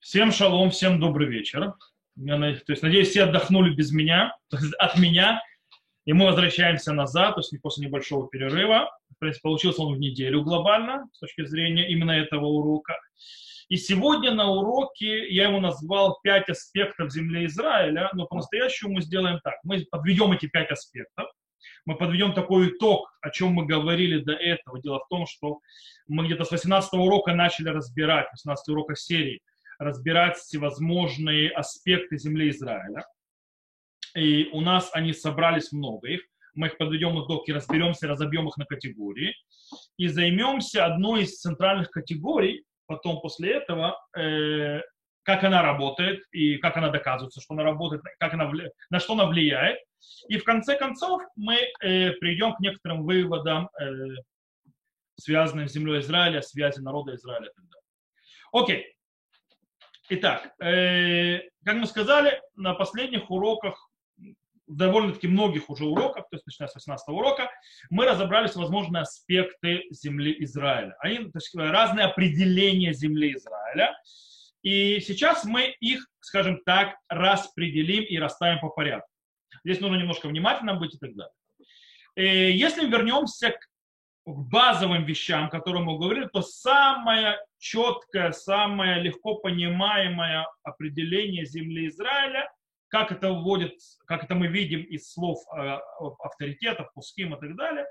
Всем шалом, всем добрый вечер. То есть, надеюсь, все отдохнули без меня, от меня. И мы возвращаемся назад, то есть после небольшого перерыва. В принципе, получился он в неделю глобально, с точки зрения именно этого урока. И сегодня на уроке я ему назвал пять аспектов земли Израиля, но по-настоящему мы сделаем так. Мы подведем эти пять аспектов, мы подведем такой итог, о чем мы говорили до этого. Дело в том, что мы где-то с 18 урока начали разбирать, 18 урока серии, разбирать всевозможные аспекты земли Израиля. И у нас они собрались много их. Мы их подведем итог и разберемся, разобьем их на категории. И займемся одной из центральных категорий, потом после этого, э, как она работает и как она доказывается, что она работает, как она, на что она влияет. И в конце концов мы э, придем к некоторым выводам, э, связанным с землей Израиля, связи народа Израиля и так. Итак, э, как мы сказали, на последних уроках, довольно-таки многих уже уроках, то есть начиная с 18 урока, мы разобрались возможные аспекты земли Израиля. Они, то есть разные определения земли Израиля. И сейчас мы их, скажем так, распределим и расставим по порядку. Здесь нужно немножко внимательно быть и так далее. Э, если вернемся к базовым вещам, которые мы говорили, то самое четкое, самое легко понимаемое определение земли Израиля, как это вводит, как это мы видим из слов э, авторитетов, пуским и так далее,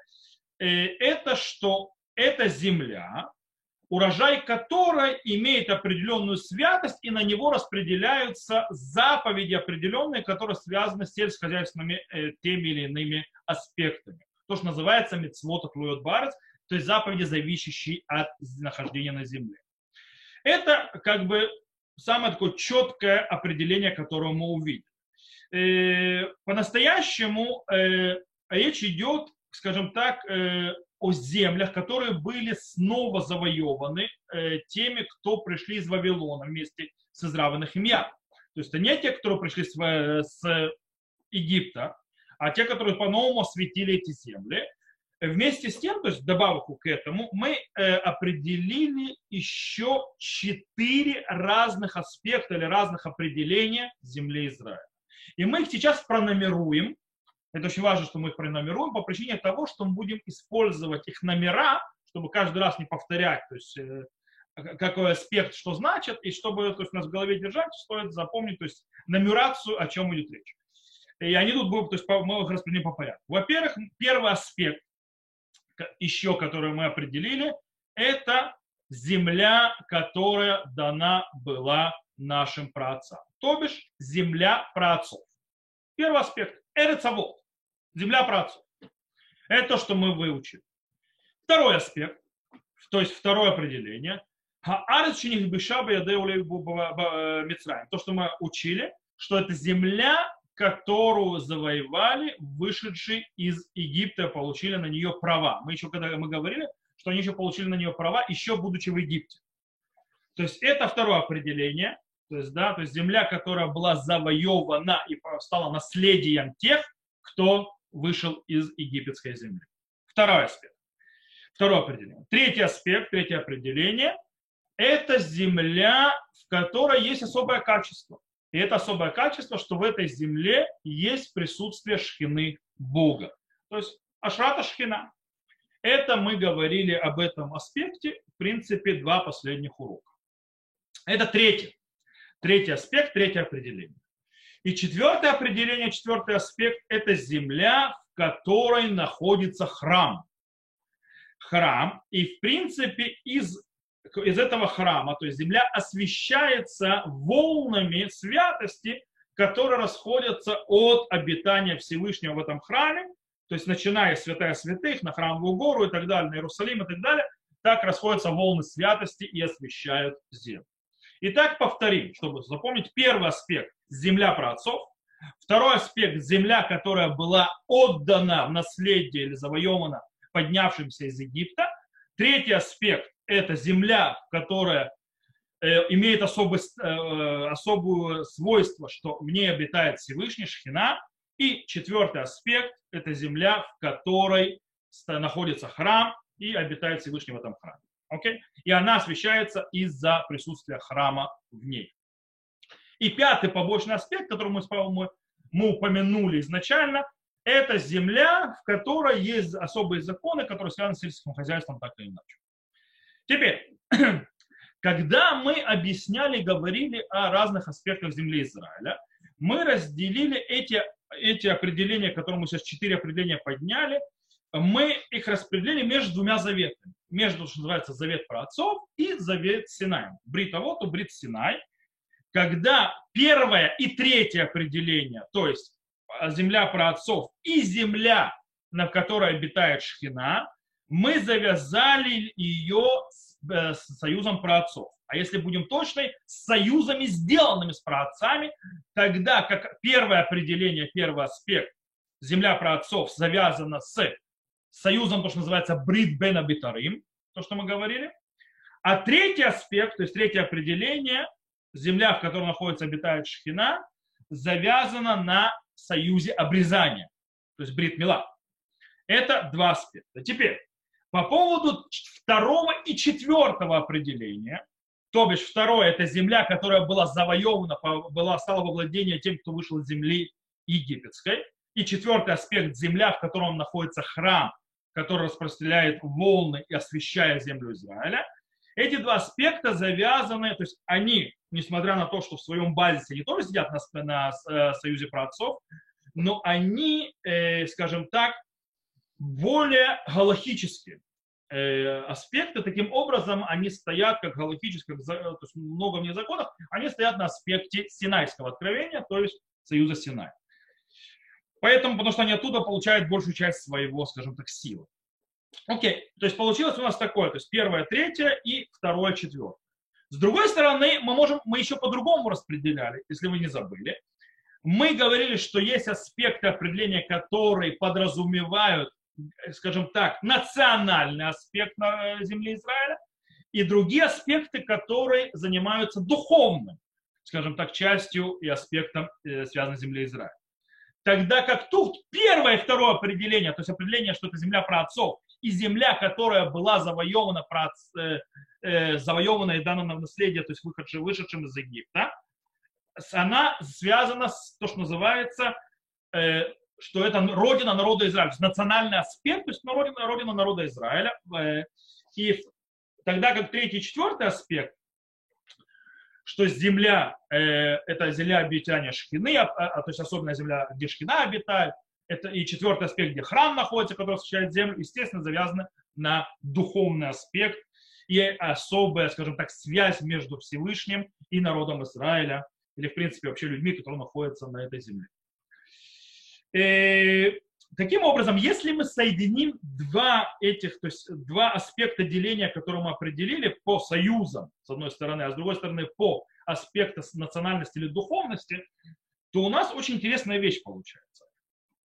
э, это что эта земля, урожай которой имеет определенную святость, и на него распределяются заповеди определенные, которые связаны с сельскохозяйственными э, теми или иными аспектами то, что называется мецвот тлует барец, то есть заповеди, зависящие от нахождения на земле. Это как бы самое такое четкое определение, которое мы увидим. Э, по-настоящему э, речь идет, скажем так, э, о землях, которые были снова завоеваны теми, кто пришли из Вавилона вместе с Израилем Нахимья. То есть это не те, которые пришли с Египта, а те, которые по-новому осветили эти земли. Вместе с тем, то есть добавку к этому, мы э, определили еще четыре разных аспекта или разных определения земли Израиля. И мы их сейчас пронумеруем. Это очень важно, что мы их пронумеруем по причине того, что мы будем использовать их номера, чтобы каждый раз не повторять, то есть э, какой аспект что значит, и чтобы то есть, у нас в голове держать, стоит запомнить то есть, нумерацию, о чем идет речь. И они тут будут, то есть мы их распределим по порядку. Во-первых, первый аспект, еще который мы определили, это земля, которая дана была нашим праотцам. То бишь земля праотцов. Первый аспект – эрецавод, земля праотцов. Это то, что мы выучили. Второй аспект, то есть второе определение – то, что мы учили, что это земля, которую завоевали вышедшие из Египта, получили на нее права. Мы еще, когда мы говорили, что они еще получили на нее права, еще будучи в Египте. То есть это второе определение. То есть, да, то есть земля, которая была завоевана и стала наследием тех, кто вышел из египетской земли. Второй аспект. Второе определение. Третий аспект, третье определение – это земля, в которой есть особое качество. И это особое качество, что в этой земле есть присутствие шхины Бога. То есть ашрата шхина. Это мы говорили об этом аспекте, в принципе, два последних урока. Это третий. Третий аспект, третье определение. И четвертое определение, четвертый аспект – это земля, в которой находится храм. Храм. И, в принципе, из из этого храма, то есть земля освещается волнами святости, которые расходятся от обитания Всевышнего в этом храме, то есть начиная с святая святых, на храмовую гору и так далее, на Иерусалим и так далее, так расходятся волны святости и освещают землю. Итак, повторим, чтобы запомнить первый аспект – земля праотцов, второй аспект – земля, которая была отдана в наследие или завоевана поднявшимся из Египта, третий аспект это земля, которая э, имеет особое, э, особое свойство, что в ней обитает Всевышний, Шхина. И четвертый аспект – это земля, в которой находится храм и обитает Всевышний в этом храме. Okay? И она освещается из-за присутствия храма в ней. И пятый побочный аспект, который мы, мы, мы упомянули изначально, это земля, в которой есть особые законы, которые связаны с сельским хозяйством так или иначе. Теперь, когда мы объясняли, говорили о разных аспектах земли Израиля, мы разделили эти, эти определения, которые мы сейчас четыре определения подняли, мы их распределили между двумя заветами. Между, что называется, завет про отцов и завет Синай. Брит вот, у Брит Синай. Когда первое и третье определение, то есть а, земля про отцов и земля, на которой обитает Шхина, мы завязали ее с, э, с союзом про отцов. А если будем точны, с союзами, сделанными с праотцами, тогда как первое определение, первый аспект, земля про отцов завязана с союзом, то, что называется брит бен абитарим, то, что мы говорили. А третий аспект, то есть третье определение, земля, в которой находится, обитает Шхина, завязана на союзе обрезания, то есть брит мила. Это два аспекта. Теперь, по поводу второго и четвертого определения, то бишь второе, это земля, которая была завоевана, была, стала во владение тем, кто вышел из земли египетской. И четвертый аспект, земля, в котором находится храм, который распространяет волны и освещает землю Израиля. Эти два аспекта завязаны, то есть они, несмотря на то, что в своем базисе они тоже сидят на, на э, союзе праотцов, но они, э, скажем так, более галахические э, аспекты. Таким образом, они стоят как галактические, то есть много в них законов, они стоят на аспекте Синайского откровения, то есть союза Синай. Поэтому, потому что они оттуда получают большую часть своего, скажем так, силы. Окей, то есть получилось у нас такое, то есть первое, третье и второе, четвертое. С другой стороны, мы можем, мы еще по-другому распределяли, если вы не забыли. Мы говорили, что есть аспекты определения, которые подразумевают, скажем так, национальный аспект на земле Израиля, и другие аспекты, которые занимаются духовным, скажем так, частью и аспектом, э, связанным с землей Израиля. Тогда как тут первое и второе определение, то есть определение, что это земля праотцов, и земля, которая была завоевана, э, э, завоевана и дана на наследие, то есть вышедшим, вышедшим из Египта, она связана с то, что называется, э, что это родина народа Израиля, то есть национальный аспект, то есть родина, родина народа Израиля. Э, и тогда как третий и четвертый аспект, что земля, э, это земля обитания Шхины, а, а, то есть особенная земля, где Шхина обитает, это и четвертый аспект, где храм находится, который освещает землю, естественно, завязаны на духовный аспект и особая, скажем так, связь между Всевышним и народом Израиля, или, в принципе, вообще людьми, которые находятся на этой земле. И э, Таким образом, если мы соединим два этих, то есть два аспекта деления, которые мы определили по союзам, с одной стороны, а с другой стороны по аспекту национальности или духовности, то у нас очень интересная вещь получается.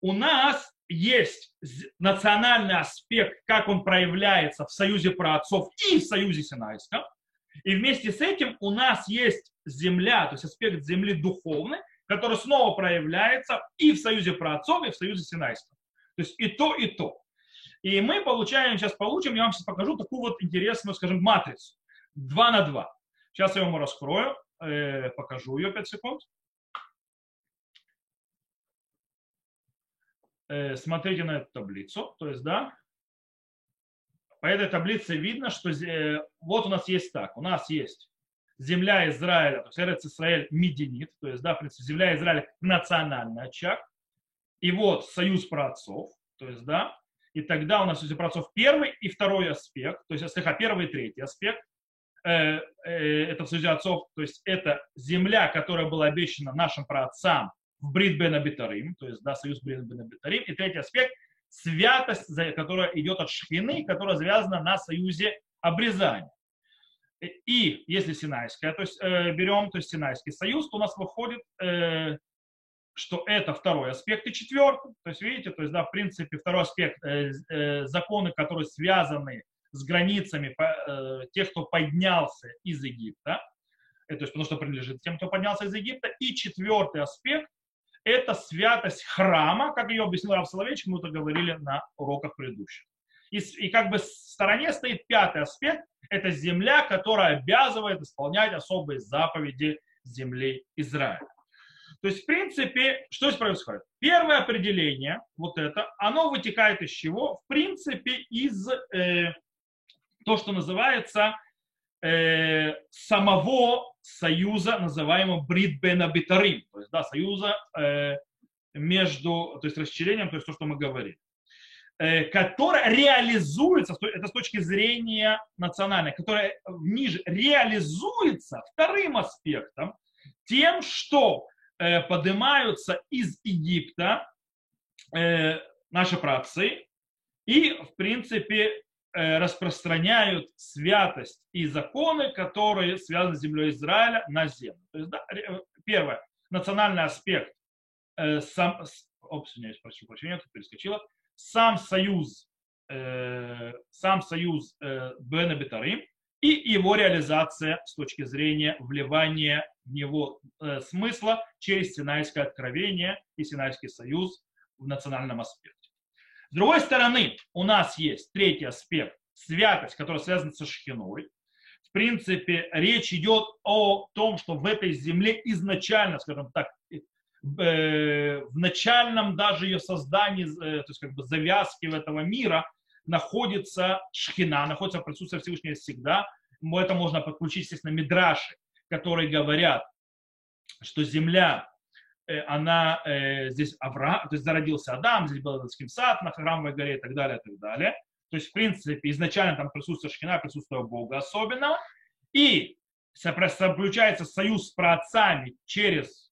У нас есть национальный аспект, как он проявляется в союзе праотцов и в союзе Синайском. И вместе с этим у нас есть земля, то есть аспект земли духовный, который снова проявляется и в союзе праотцов, и в союзе Синайском. То есть и то, и то. И мы получаем, сейчас получим, я вам сейчас покажу такую вот интересную, скажем, матрицу. 2 на 2. Сейчас я вам раскрою, э, покажу ее 5 секунд. Э, смотрите на эту таблицу. То есть, да, по этой таблице видно, что э, вот у нас есть так. У нас есть земля Израиля, то есть Эрец Израиль Мединит, то есть, да, в принципе, земля Израиля национальный очаг. И вот союз праотцов, то есть, да, и тогда у нас союз праотцов первый и второй аспект, то есть, слегка первый и третий аспект, э, э, это в союзе отцов, то есть, это земля, которая была обещана нашим праотцам в Брит Бен Абитарим, то есть, да, союз Брит Бен Абитарим, и третий аспект, святость, которая идет от шхины, которая завязана на союзе обрезания. И если Синайская, то есть э, берем, то есть Синайский союз, то у нас выходит э, что это второй аспект и четвертый. То есть, видите, то есть, да, в принципе, второй аспект э, э, законы, которые связаны с границами э, тех, кто поднялся из Египта, это, то есть, потому что принадлежит тем, кто поднялся из Египта. И четвертый аспект – это святость храма, как ее объяснил Рав Соловейчик, мы это говорили на уроках предыдущих. И, и как бы в стороне стоит пятый аспект – это земля, которая обязывает исполнять особые заповеди земли Израиля. То есть, в принципе, что здесь происходит? Первое определение, вот это, оно вытекает из чего? В принципе, из э, то, что называется э, самого союза, называемого Брит Бен Абитарим, то есть, да, союза э, между, то есть, расчленением, то есть, то, что мы говорим э, которая реализуется, это с точки зрения национальной, которая ниже реализуется вторым аспектом, тем, что э, поднимаются из Египта э, наши працы и, в принципе, э, распространяют святость и законы, которые связаны с землей Израиля на землю. То есть, да, первое, национальный аспект, э, сам, опс, прошу прощения, тут перескочила, сам союз, э, сам союз э, Бена Бетарим и его реализация с точки зрения вливания в него э, смысла через Синайское откровение и Синайский союз в национальном аспекте. С другой стороны, у нас есть третий аспект, святость, которая связана со Шхиной. В принципе, речь идет о том, что в этой земле изначально, скажем так, в начальном даже ее создании, э, то есть как бы завязки этого мира, находится шхина, находится присутствие Всевышнего всегда. Это можно подключить, естественно, мидраши, которые говорят, что земля, э, она э, здесь Авраам, то есть зародился Адам, здесь был Адамский сад на Храмовой горе и так далее, и так далее. То есть, в принципе, изначально там присутствие Шхина, присутствие Бога особенного. И заключается союз с праотцами через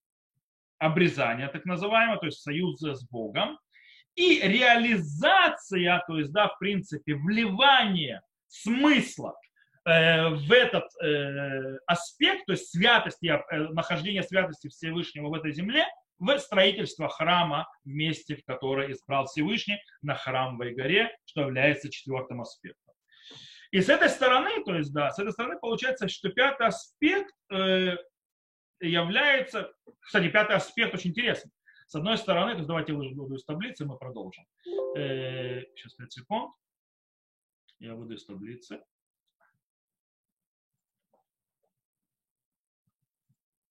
обрезание, так называемое, то есть союз с Богом. И реализация, то есть, да, в принципе, вливание смысла Э, в этот э, аспект, то есть святости, э, нахождение святости Всевышнего в этой земле, в строительство храма в месте, в которое избрал Всевышний, на храмовой горе, что является четвертым аспектом. И с этой стороны, то есть, да, с этой стороны получается, что пятый аспект э, является, кстати, пятый аспект очень интересный. С одной стороны, то есть давайте выйду из таблицы, мы продолжим. Э, сейчас 5 секунд. Я выйду из таблицы.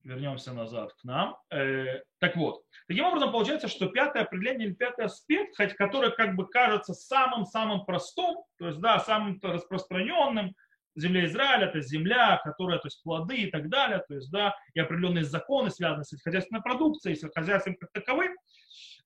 вернемся назад к нам. Э, так вот, таким образом получается, что пятое определение или пятый аспект, хоть который как бы кажется самым-самым простым, то есть, да, самым распространенным, земля Израиля, это земля, которая, то есть плоды и так далее, то есть, да, и определенные законы, связанные с хозяйственной продукцией, с хозяйством как таковым,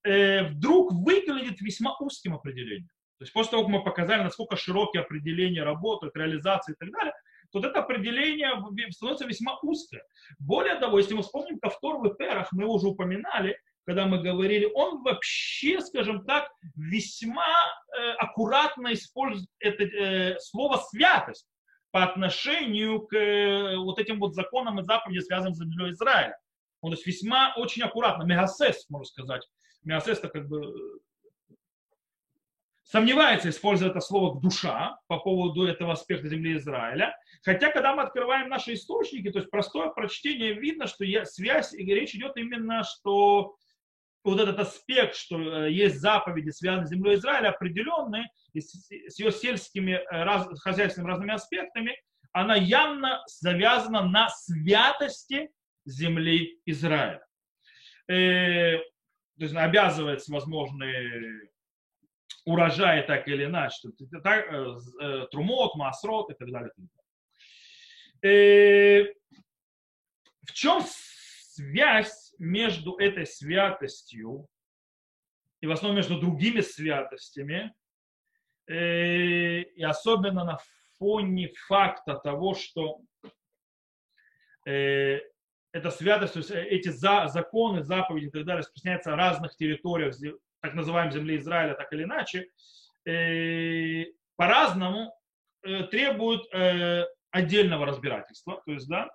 э, вдруг выглядит весьма узким определением. То есть после того, как мы показали, насколько широкие определения работают, реализации и так далее, то вот это определение становится весьма узкое. Более того, если мы вспомним Ковтор в Перах, мы его уже упоминали, когда мы говорили, он вообще, скажем так, весьма э, аккуратно использует это э, слово святость по отношению к э, вот этим вот законам и заповедям, связанным с землей Израиля. Он то есть весьма очень аккуратно, мегасес, можно сказать. Мегасес это как бы сомневается, используя это слово душа по поводу этого аспекта земли Израиля. Хотя, когда мы открываем наши источники, то есть простое прочтение, видно, что связь, и речь идет именно, что вот этот аспект, что э, есть заповеди, связанные с землей Израиля, определенные, с ее сельскими э, раз, хозяйственными разными аспектами, она явно завязана на святости земли Израиля. Э, то есть обязывает всевозможные урожаи так или иначе, так, э, э, трумот, масрот и так далее. Э, в чем связь между этой святостью и в основном между другими святостями, и особенно на фоне факта того, что эта святость, то есть эти законы, заповеди и так далее распространяются на разных территориях так называемой земли Израиля, так или иначе, э, по-разному э, требуют э, отдельного разбирательства. То есть, да,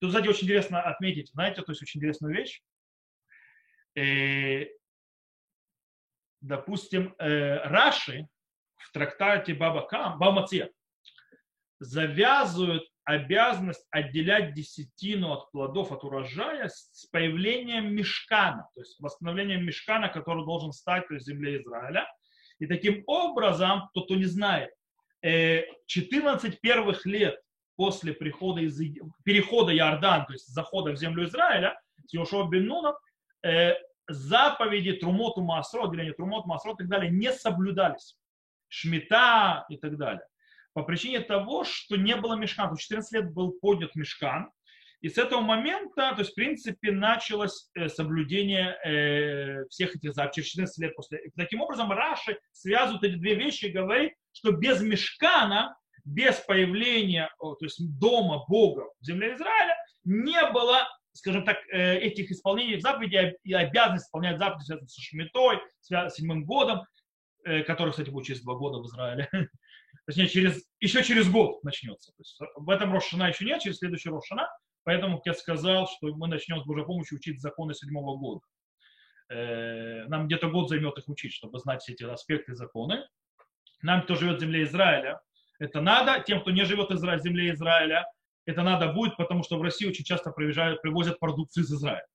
тут, кстати, очень интересно отметить, знаете, то есть очень интересную вещь. Допустим, Раши в трактате Баба Кам, Баба завязывают обязанность отделять десятину от плодов, от урожая с появлением мешкана, то есть восстановлением мешкана, который должен стать то есть, земле Израиля. И таким образом, тот, кто не знает, 14 э, первых лет после прихода из, перехода Иордан, то есть захода в землю Израиля, с Йошуа бен Нуном, э, заповеди Трумоту Маасро, отделение Трумоту Маасро и так далее не соблюдались. Шмита и так далее. По причине того, что не было мешкана. 14 лет был поднят мешкан, и с этого момента, то есть, в принципе, началось э, соблюдение э, всех этих заповедей через 14 лет после. И таким образом, Раши связывают эти две вещи и говорит, что без мешкана, без появления то есть дома Бога в земле Израиля, не было, скажем так, э, этих исполнений заповедей и обязанность исполнять заповеди, связанные со Шмитой, с седьмым годом, который, кстати, будет через два года в Израиле. Точнее, через, еще через год начнется. То есть в этом Рошана еще нет, через следующий Рошана Поэтому я сказал, что мы начнем с Божьей помощью учить законы седьмого года. Э, нам где-то год займет их учить, чтобы знать все эти аспекты законы. Нам, кто живет в земле Израиля, это надо. Тем, кто не живет в земле Израиля, это надо будет, потому что в России очень часто приезжают, привозят продукцию из Израиля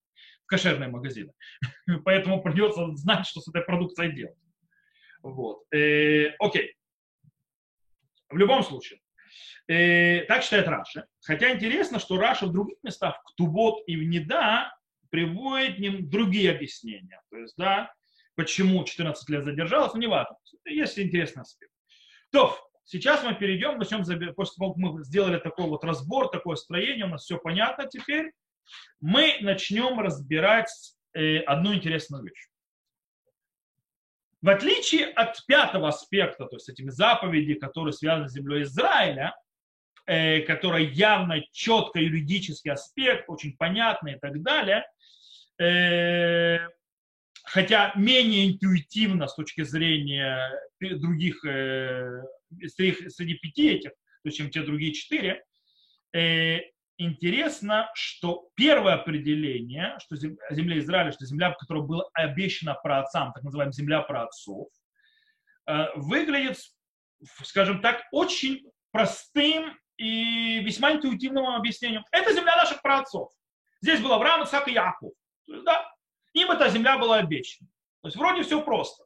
в кошерные магазины. Поэтому придется знать, что с этой продукцией делать. Вот. Э, окей. В любом случае, Э, так считает Раши. Хотя интересно, что Раши в других местах, в Ктубот и в Нида, приводит ним другие объяснения. То есть, да, почему 14 лет задержалось, но не важно. Есть интересный аспект. То, сейчас мы перейдем, начнем, после того, как мы сделали такой вот разбор, такое строение, у нас все понятно теперь, мы начнем разбирать э, одну интересную вещь. В отличие от пятого аспекта, то есть этими заповеди, которые связаны с землей Израиля, э, которая явно четко юридический аспект, очень понятный и так далее, э, хотя менее интуитивно с точки зрения других, э, среди, пяти этих, то есть чем те другие четыре, э, интересно, что первое определение, что земля Израиля, что земля, которая была обещана праотцам, так называемая земля праотцов, э, выглядит, скажем так, очень простым и весьма интуитивным объяснением. Это земля наших праотцов. Здесь был Авраам, Исаак и Яков. Да, им эта земля была обещана. То есть вроде все просто.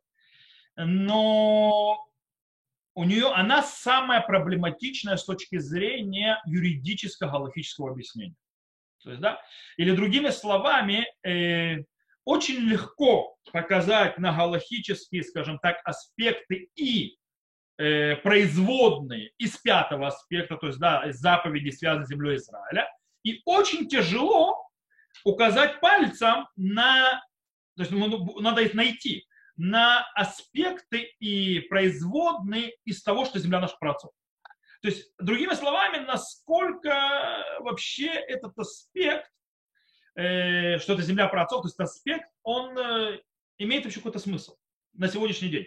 Но у нее она самая проблематичная с точки зрения юридического галактического объяснения. То есть, да? Или другими словами, э, очень легко показать на галактические, скажем так, аспекты и э, производные из пятого аспекта, то есть да, из заповедей, связанных с землей Израиля, и очень тяжело указать пальцем на, то есть ну, надо их найти, на аспекты и производные из того, что земля наш праотцов. То есть, другими словами, насколько вообще этот аспект, э, что это земля праотцов, то есть аспект, он э, имеет вообще какой-то смысл на сегодняшний день.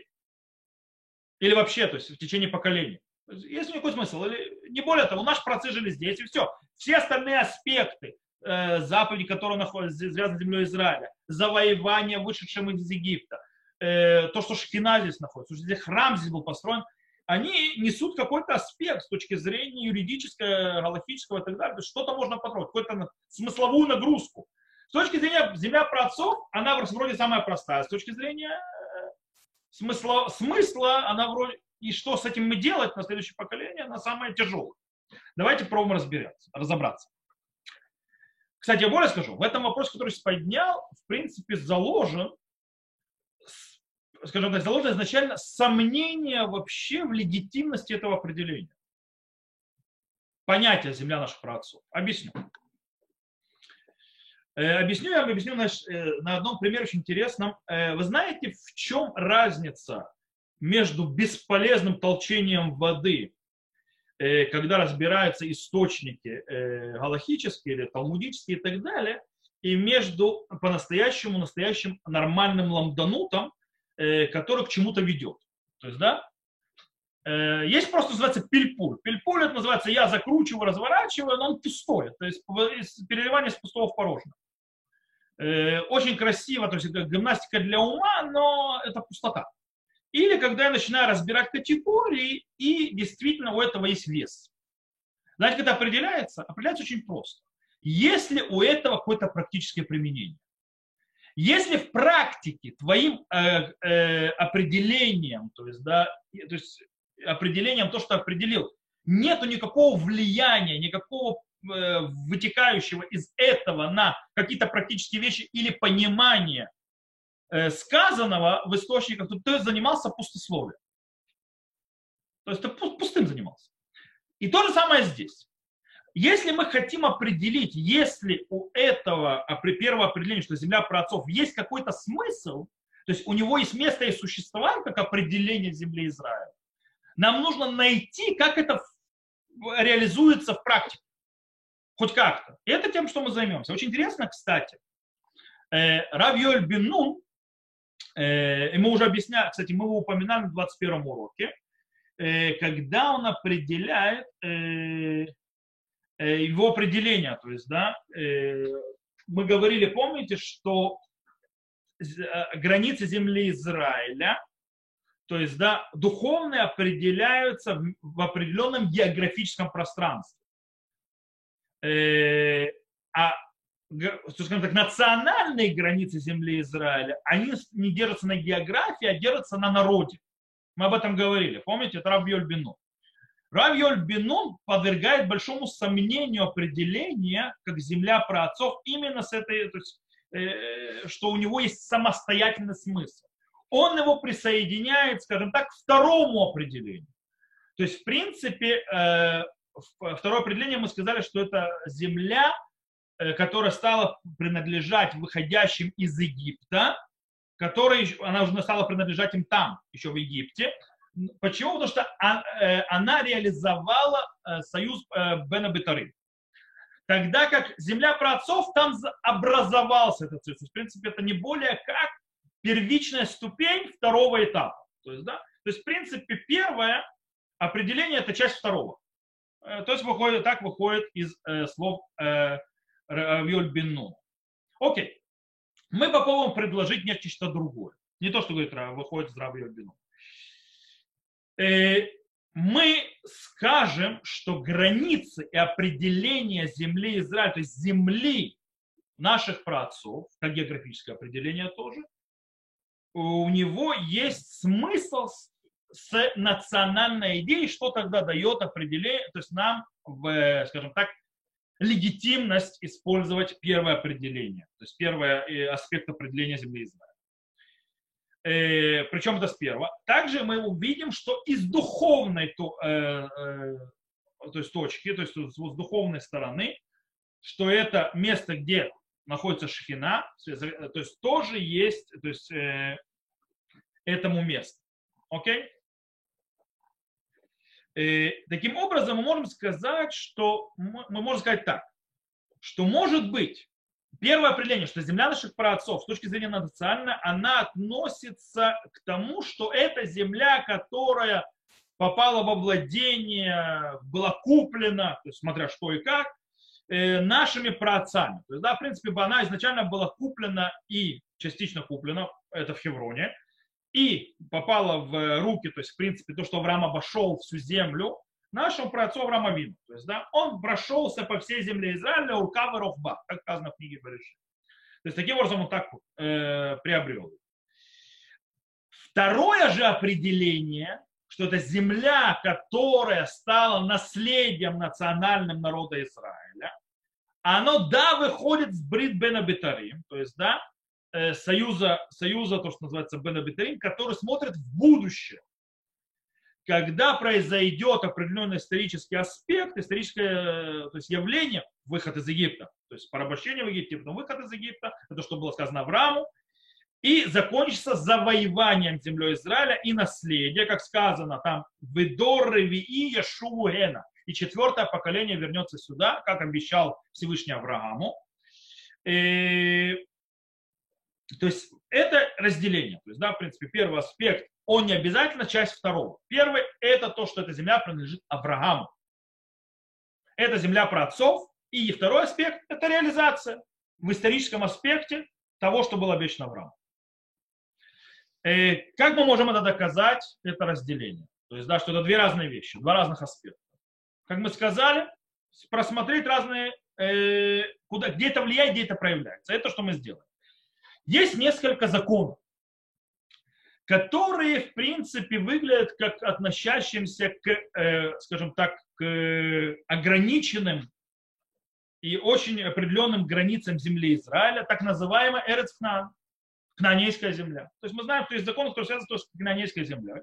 Или вообще, то есть в течение поколений. Есть никакой смысл. Или, не более того, наши працы жили здесь, и все. Все остальные аспекты э, заповеди, которые находятся, связаны с землей Израиля, завоевание вышедшим из Египта, э, то, что Шхина здесь находится, что здесь храм здесь был построен, они несут какой-то аспект с точки зрения юридического, галактического и так далее. Что-то можно потрогать, какую-то смысловую нагрузку. С точки зрения земля праотцов, она вроде самая простая. С точки зрения э, смысла, смысла она вроде... И что с этим мы делать на следующее поколение, она самая тяжелая. Давайте пробуем разбираться, разобраться. Кстати, я более скажу, в этом вопросе, который я поднял, в принципе, заложен скажем так, заложено изначально сомнение вообще в легитимности этого определения. Понятие земля наших праотцов. Объясню. Э, объясню, я объясню на, э, на одном примере очень интересном. Э, вы знаете, в чем разница между бесполезным толчением воды, когда разбираются источники галахические или талмудические и так далее, и между по-настоящему настоящим нормальным ламданутом, Э, который к чему-то ведет. То есть, да, э, есть просто называется пильпуль. Пильпуль это называется я закручиваю, разворачиваю, но он пустой. То есть переливание с пустого в порожное. Э, очень красиво, то есть это гимнастика для ума, но это пустота. Или когда я начинаю разбирать категории, и действительно у этого есть вес. Знаете, это определяется? Определяется очень просто. Если у этого какое-то практическое применение. Если в практике твоим э, э, определением, то есть, да, то есть определением то, что определил, нету никакого влияния, никакого э, вытекающего из этого на какие-то практические вещи или понимание э, сказанного в источниках, то ты занимался пустословием. То есть ты пустым занимался. И то же самое здесь. Если мы хотим определить, если у этого первого определения, что земля праотцов, есть какой-то смысл, то есть у него есть место и существование, как определение земли Израиля, нам нужно найти, как это реализуется в практике. Хоть как-то. И это тем, что мы займемся. Очень интересно, кстати, э, Рав Йоль Беннун, э, мы уже объясняли, кстати, мы его упоминали в 21 уроке, э, когда он определяет его определение, то есть, да, мы говорили, помните, что границы земли Израиля то есть, да, духовные определяются в, определенном географическом пространстве. Э, а, скажем так, национальные границы земли Израиля, они не держатся на географии, а держатся на народе. Мы об этом говорили. Помните, это Рав Йоль Бенун. Рав Йоль Бенун подвергает большому сомнению определения, как земля праотцов, именно с этой, то есть, э, что у него есть самостоятельный смысл он его присоединяет, скажем так, к второму определению. То есть, в принципе, э, второе определение мы сказали, что это земля, э, которая стала принадлежать выходящим из Египта, которая, она уже стала принадлежать им там, еще в Египте. Почему? Потому что а, э, она реализовала союз Бена Бетары. Тогда как земля праотцов, там образовался этот союз. В принципе, это не более как первичная ступень второго этапа. То есть, да, то есть в принципе, первое определение – это часть второго. Э, то есть выходит, так выходит из э, слов э, Равиоль Бенну. Окей. Мы попробуем предложить нечто другое. Не то, что говорит, выходит из Равиоль Бенну. Э, мы скажем, что границы и определение земли Израиля, то есть земли наших праотцов, как географическое определение тоже, у него есть смысл с национальной идеей, что тогда дает определение, то есть нам, в, скажем так, легитимность использовать первое определение, то есть первый э, аспект определения земли Израиля. Э, причем это с первого. Также мы увидим, что из духовной то, э, э, то есть точки, то есть с, духовной стороны, что это место, где находится шхина, то есть тоже есть то есть, э, этому месту. Окей? Э, таким образом, мы можем сказать, что мы можем сказать так, что может быть первое определение, что земля наших праотцов с точки зрения национальной, она относится к тому, что это земля, которая попала во владение, была куплена, то есть смотря что и как, Э, нашими праотцами. То есть, да, в принципе, она изначально была куплена и частично куплена, это в Хевроне, и попала в руки, то есть, в принципе, то, что Авраам обошел всю землю, нашему праотцу Авраама Вину. То есть, да, он прошелся по всей земле Израиля, Уркава Рохба, как сказано в книге Бариши. То есть, таким образом он так э, приобрел. Второе же определение, что это земля, которая стала наследием национальным народа Израиля, оно, да, выходит с Брит Бена Бетарим, то есть, да, э, союза, союза, то, что называется Бена Бетарим, который смотрит в будущее. Когда произойдет определенный исторический аспект, историческое то есть явление, выход из Египта, то есть порабощение в Египте, потом выход из Египта, это что было сказано Аврааму, и закончится завоеванием землей Израиля и наследие, как сказано там, «Ведор Ревии Яшуэна» и четвертое поколение вернется сюда, как обещал Всевышний Аврааму. И, то есть это разделение. То есть, да, в принципе, первый аспект, он не обязательно часть второго. Первый – это то, что эта земля принадлежит Аврааму. Это земля про отцов. И второй аспект – это реализация в историческом аспекте того, что было обещано Аврааму. И как мы можем это доказать? Это разделение. То есть, да, что это две разные вещи, два разных аспекта как мы сказали, просмотреть разные, э, куда, где это влияет, где это проявляется. Это что мы сделаем. Есть несколько законов. Которые, в принципе, выглядят как относящимся к, э, скажем так, к ограниченным и очень определенным границам земли Израиля, так называемая Эрецкнан, Кнанейская земля. То есть мы знаем, что есть закон, который связан с Кнанейской землей.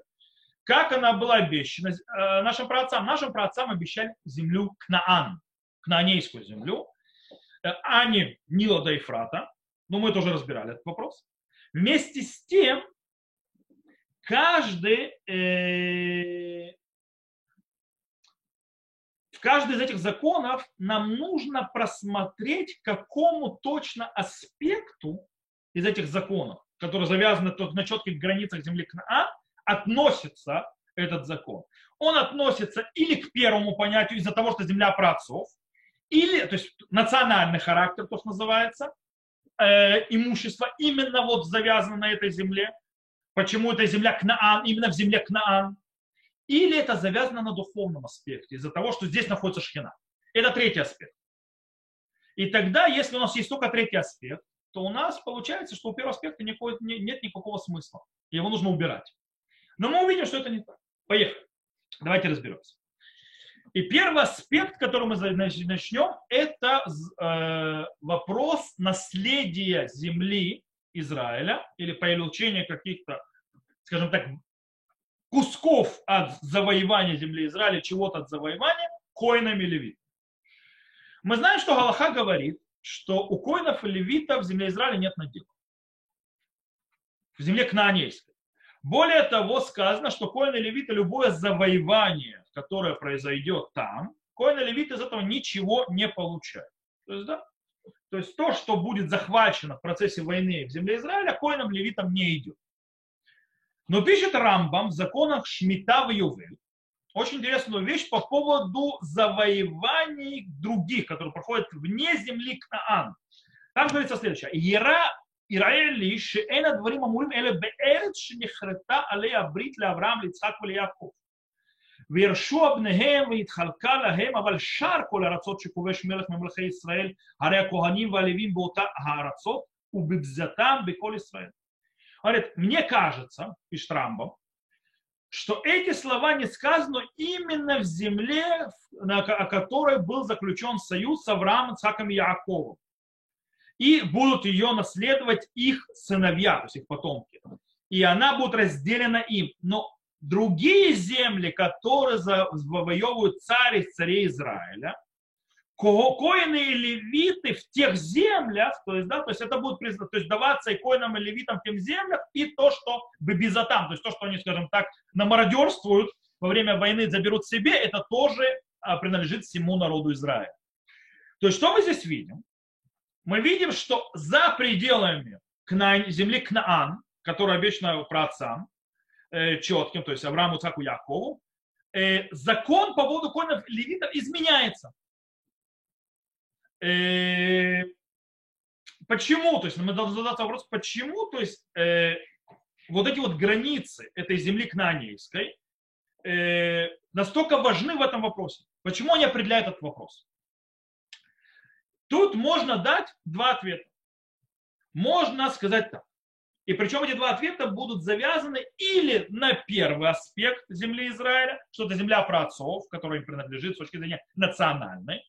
Как она была обещана э, нашим праотцам? Нашим праотцам обещали землю Кнаан, Кнаанейскую землю, э, а не Нила до Ефрата. Ну, мы тоже разбирали этот вопрос. Вместе с тем, каждый, э, в каждый из этих законов нам нужно просмотреть, какому точно аспекту из этих законов, которые завязаны только на четких границах земли Кнаан, относится этот закон. Он относится или к первому понятию из-за того, что земля праотцов, или, то есть национальный характер, то, что называется, э, имущество именно вот завязано на этой земле. Почему это земля Кнаан, именно в земле Кнаан. Или это завязано на духовном аспекте, из-за того, что здесь находится шхина. Это третий аспект. И тогда, если у нас есть только третий аспект, то у нас получается, что у первого аспекта никакой, нет никакого смысла. Его нужно убирать. Но мы увидим, что это не так. Поехали. Давайте разберемся. И первый аспект, который мы начнем, это э, вопрос наследия земли Израиля или получения каких-то, скажем так, кусков от завоевания земли Израиля, чего-то от завоевания, коинами левит. Мы знаем, что Галаха говорит, что у коинов и левитов в земле Израиля нет надела. В земле Кнаанейской. Более того, сказано, что коины левиты любое завоевание, которое произойдет там, коины левиты из этого ничего не получают. То есть, да, то есть то, что будет захвачено в процессе войны в земле Израиля, коинам левитам не идет. Но пишет Рамбам в законах Шмита в Ювель очень интересную вещь по поводу завоеваний других, которые проходят вне земли Кнаан. Там говорится следующее. Ера יראה לי שאין הדברים אמורים אלא בארץ שנחרטה עליה ברית לאברהם, ליצחק וליעקב. וירשו בניהם והתחלקה להם, אבל שאר כל הארצות שכובש מלך ממלכי ישראל, הרי הכהנים והלווים באותה הארצות, ובבזתם בכל ישראל. Говорит, мне кажется, пишет Рамбом, что эти слова не сказаны именно в земле, на, о которой был заключен союз с Авраамом, Цаком и Яковом и будут ее наследовать их сыновья, то есть их потомки. И она будет разделена им. Но другие земли, которые завоевывают царь из царей Израиля, коины и левиты в тех землях, то есть, да, то есть это будет то есть даваться и коинам и левитам в тех землях, и то, что бебизатам, то есть то, что они, скажем так, намародерствуют во время войны, заберут себе, это тоже а, принадлежит всему народу Израиля. То есть что мы здесь видим? мы видим, что за пределами земли Кнаан, которая обещана праотцам, э, четким, то есть Аврааму, Цаку, Якову, э, закон по поводу коинов левитов изменяется. Э, почему? То есть мы должны задаться вопрос, почему? То есть вот эти вот границы этой земли кнанейской настолько важны в этом вопросе. Почему они определяют этот вопрос? Тут можно дать два ответа. Можно сказать так. И причем эти два ответа будут завязаны или на первый аспект земли Израиля, что это земля праотцов, которая им принадлежит с точки зрения национальной,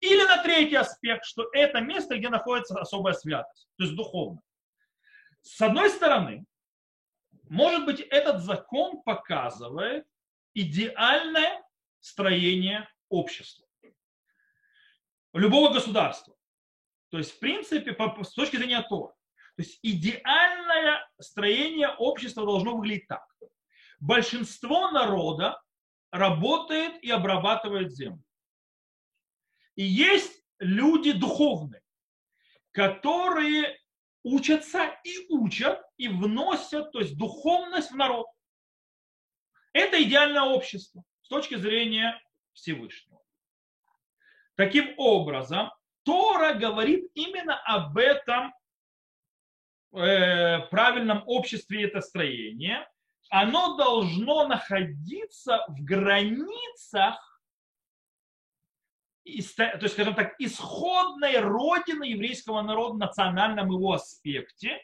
или на третий аспект, что это место, где находится особая святость, то есть духовно. С одной стороны, может быть, этот закон показывает идеальное строение общества любого государства. То есть, в принципе, с точки зрения Тора. То есть идеальное строение общества должно выглядеть так. Большинство народа работает и обрабатывает землю. И есть люди духовные, которые учатся и учат, и вносят, то есть духовность в народ. Это идеальное общество с точки зрения Всевышнего. Таким образом, Тора говорит именно об этом э, правильном обществе это строение. Оно должно находиться в границах, то есть, скажем так, исходной родины еврейского народа, национальном его аспекте,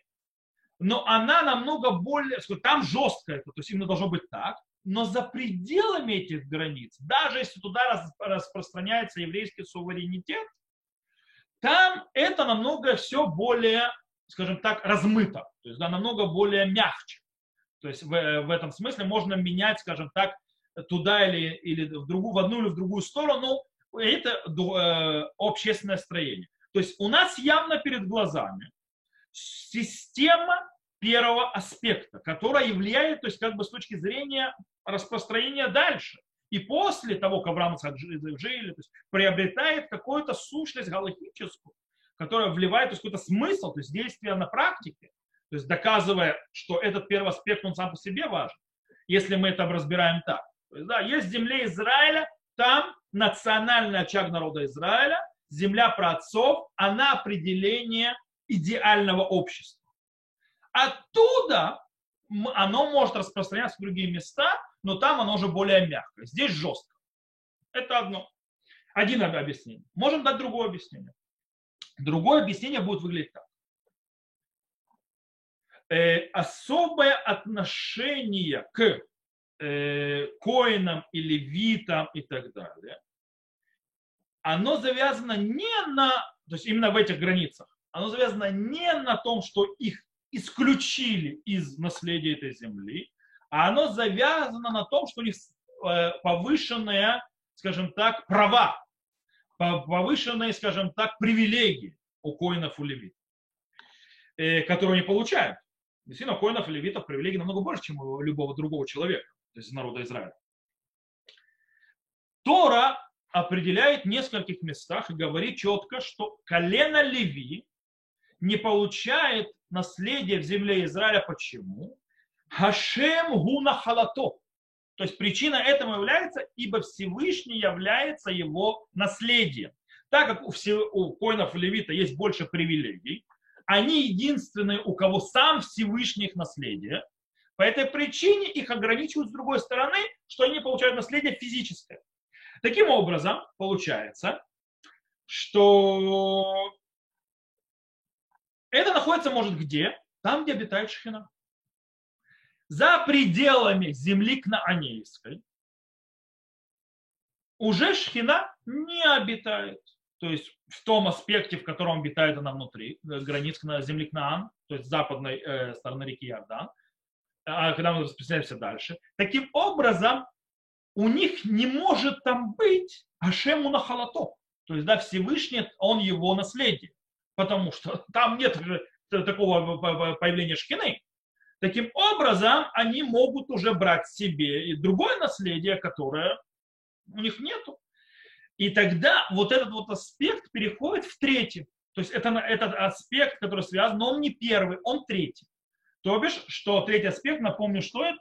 но она намного более, там жестко это, то есть именно должно быть так, но за пределами этих границ, даже если туда распространяется еврейский суверенитет, там это намного все более, скажем так, размыто, то есть да, намного более мягче. То есть в, в этом смысле можно менять, скажем так, туда или, или в, другую, в одну или в другую сторону, это э, общественное строение. То есть у нас явно перед глазами система первого аспекта, которая влияет, то есть как бы с точки зрения распространения дальше. И после того, как Авраам жили, то есть приобретает какую-то сущность галактическую, которая вливает какой-то смысл, то есть действие на практике, то есть доказывая, что этот первый аспект, он сам по себе важен, если мы это разбираем так. То есть, да, есть в Израиля, там национальный очаг народа Израиля, земля праотцов, она определение идеального общества. Оттуда оно может распространяться в другие места, но там оно уже более мягкое. Здесь жестко. Это одно. Один объяснение. Можем дать другое объяснение. Другое объяснение будет выглядеть так. Э, особое отношение к э, коинам и левитам и так далее, оно завязано не на, то есть именно в этих границах, оно завязано не на том, что их исключили из наследия этой земли, а оно завязано на том, что у них э, повышенные, скажем так, права, повышенные, скажем так, привилегии у коинов и левитов, э, которые они получают. Действительно, у коинов и левитов привилегии намного больше, чем у любого другого человека, то есть народа Израиля. Тора определяет в нескольких местах и говорит четко, что колено Леви не получает наследие в земле Израиля. Почему? Хашем гуна халато. То есть причина этому является, ибо Всевышний является его наследием. Так как у, все, у коинов левита есть больше привилегий, они единственные, у кого сам Всевышний их наследие. По этой причине их ограничивают с другой стороны, что они получают наследие физическое. Таким образом, получается, что это находится, может, где? Там, где обитает Шхина. За пределами земли кнаанейской уже Шхина не обитает. То есть в том аспекте, в котором обитает она внутри, э, границ земли Кнаан, то есть западной э, стороны реки Иордан, а когда мы распространяемся дальше. Таким образом, у них не может там быть Ашему на халато. То есть, да, Всевышний, он его наследие потому что там нет такого появления шкины. Таким образом, они могут уже брать себе и другое наследие, которое у них нету. И тогда вот этот вот аспект переходит в третий. То есть это, этот аспект, который связан, но он не первый, он третий. То бишь, что третий аспект, напомню, что это?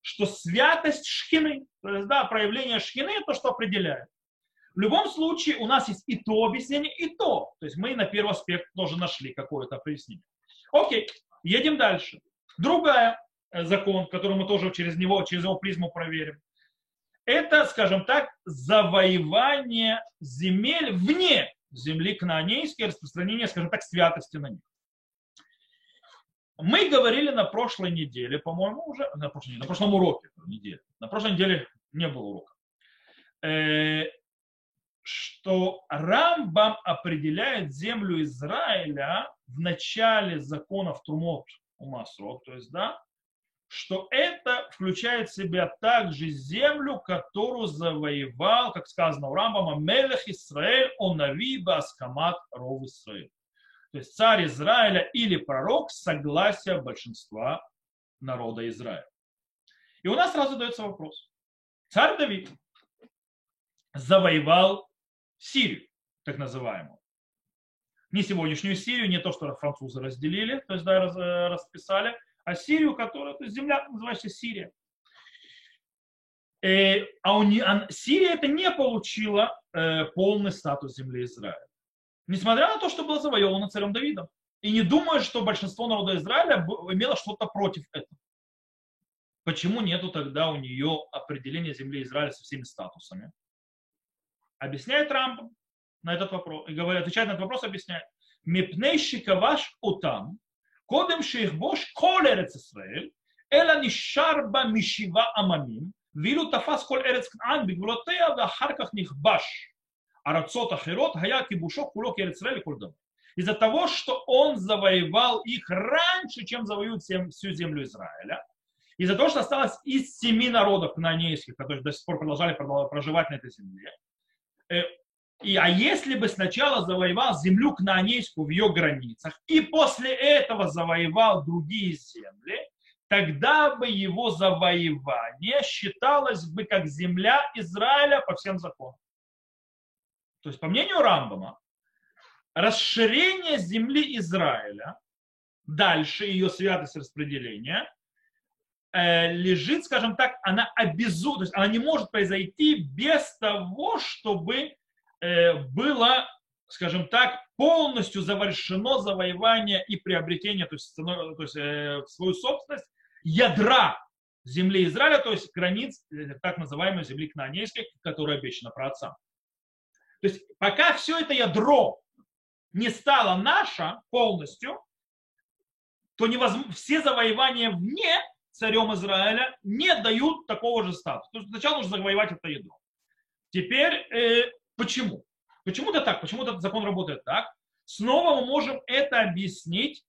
Что святость шхины, то есть, да, проявление шхины, то, что определяет. В любом случае у нас есть и то объяснение, и то. То есть мы на первый аспект тоже нашли какое-то объяснение. Окей, едем дальше. Другая э, закон, который мы тоже через него, через его призму проверим. Это, скажем так, завоевание земель вне земли кнаанейской, распространение, скажем так, святости на них. Мы говорили на прошлой неделе, по-моему, уже, на, прошлой, на прошлом уроке неделе. На прошлой неделе не было урока. Э, что Рамбам определяет землю Израиля в начале законов Трумот у Масрот, то есть, да, что это включает в себя также землю, которую завоевал, как сказано у Рамбама, Мелех Исраэль, Онави Баскамат Ров Исраэль. То есть царь Израиля или пророк согласия большинства народа Израиля. И у нас сразу дается вопрос. Царь Давид завоевал Сирию, так называемую. Не сегодняшнюю Сирию, не то, что французы разделили, то есть да, э, расписали, а Сирию, которая, то есть земля называется Сирия. Э, а у не, а Сирия это не получила э, полный статус земли Израиля. Несмотря на то, что было завоевано царем Давидом. И не думая, что большинство народа Израиля имело что-то против этого. Почему нету тогда у нее определения земли Израиля со всеми статусами? Объясняет Трамп на этот вопрос, и говорит, отвечает на этот вопрос, объясняет. Мипней шикаваш утам, кодем шейхбош кол эрец Исраэль, эла нишарба мишива амамим, вилу тафас кол эрец кнаан бигвулотея вахарках нихбаш. Арацота Херот, Гаяки Бушок, Кулок Ерицрель, Курдом. Из-за того, что он завоевал их раньше, чем завоюет всю землю Израиля. Из-за того, что осталось из семи народов кнанейских, которые до сих пор продолжали проживать на этой земле. Э, и, а если бы сначала завоевал землю кнаанейскую в ее границах, и после этого завоевал другие земли, тогда бы его завоевание считалось бы как земля Израиля по всем законам. То есть, по мнению Рамбама, расширение земли Израиля, дальше ее святость распределения, э, лежит, скажем так, она обязует, то есть она не может произойти без того, чтобы Э, было, скажем так, полностью завершено завоевание и приобретение, то есть, то есть э, свою собственность ядра земли Израиля, то есть границ так называемой земли Кнаанейской, которая обещана про отца. То есть пока все это ядро не стало наше полностью, то невозможно, все завоевания вне царем Израиля не дают такого же статуса. То есть сначала нужно завоевать это ядро. Теперь э, Почему? Почему-то так, почему этот закон работает так. Снова мы можем это объяснить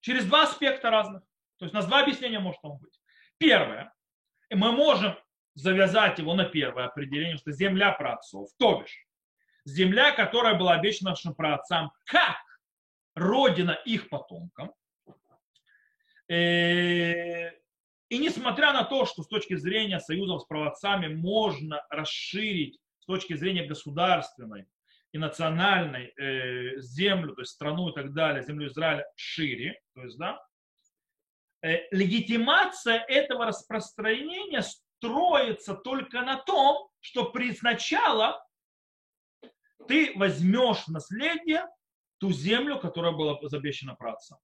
через два аспекта разных. То есть у нас два объяснения может там быть. Первое. Мы можем завязать его на первое определение, что земля праотцов, то бишь земля, которая была обещана нашим праотцам, как родина их потомкам. Э, и несмотря на то, что с точки зрения союзов с праотцами можно расширить точки зрения государственной и национальной э, землю, то есть страну и так далее, землю Израиля шире, то есть, да, э, легитимация этого распространения строится только на том, что при сначала ты возьмешь наследие ту землю, которая была обещана працам.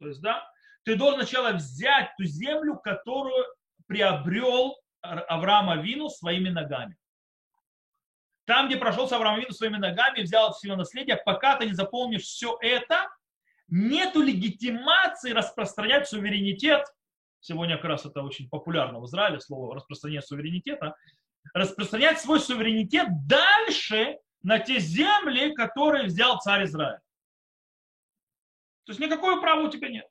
То есть, да, ты должен сначала взять ту землю, которую приобрел Авраам Авину своими ногами. Там, где прошелся Авраам Вину своими ногами, взял от всего наследия, пока ты не заполнишь все это, нету легитимации распространять суверенитет. Сегодня как раз это очень популярно в Израиле, слово распространение суверенитета. Распространять свой суверенитет дальше на те земли, которые взял царь Израиля. То есть никакого права у тебя нет.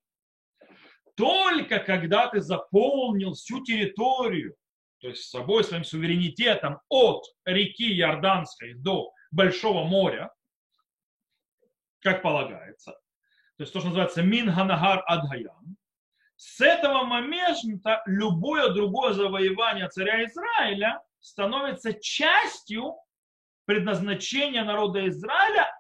Только когда ты заполнил всю территорию то есть с собой, своим суверенитетом от реки Иорданской до Большого моря, как полагается, то есть то, что называется Минханагар Адхаян, с этого момента любое другое завоевание царя Израиля становится частью предназначения народа Израиля,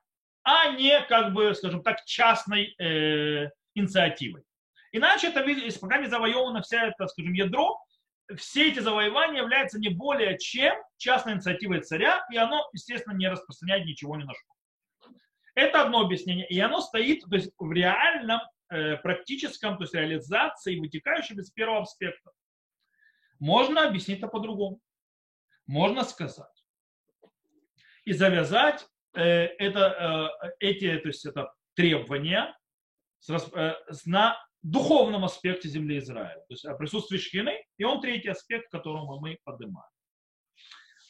а не, как бы, скажем так, частной э, инициативой. Иначе это, пока не завоевана вся эта, скажем, ядро, все эти завоевания являются не более чем частной инициативой царя, и оно, естественно, не распространяет ничего ни на что. Это одно объяснение, и оно стоит то есть, в реальном, практическом, то есть реализации, вытекающем из первого аспекта. Можно объяснить это по-другому. Можно сказать и завязать э, это, э, эти, то есть это требования э, на духовном аспекте земли Израиля, то есть о присутствии шхины, и он третий аспект, которого мы поднимаем,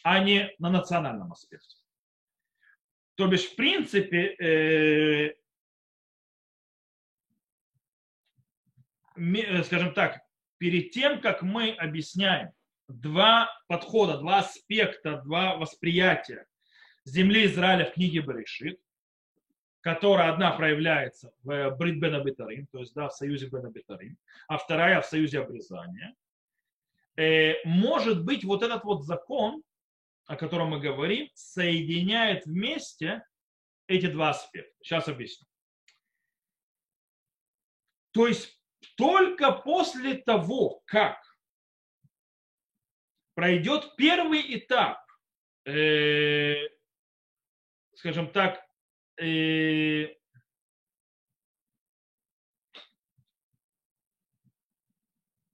а не на национальном аспекте. То бишь, в принципе, э, э, скажем так, перед тем, как мы объясняем два подхода, два аспекта, два восприятия земли Израиля в книге Берешит, которая одна проявляется в Брит Бен Абитарим, то есть да, в союзе Бен Абитарим, а вторая в союзе обрезания, э, может быть вот этот вот закон, о котором мы говорим, соединяет вместе эти два аспекта. Сейчас объясню. То есть только после того, как пройдет первый этап, э, скажем так, э,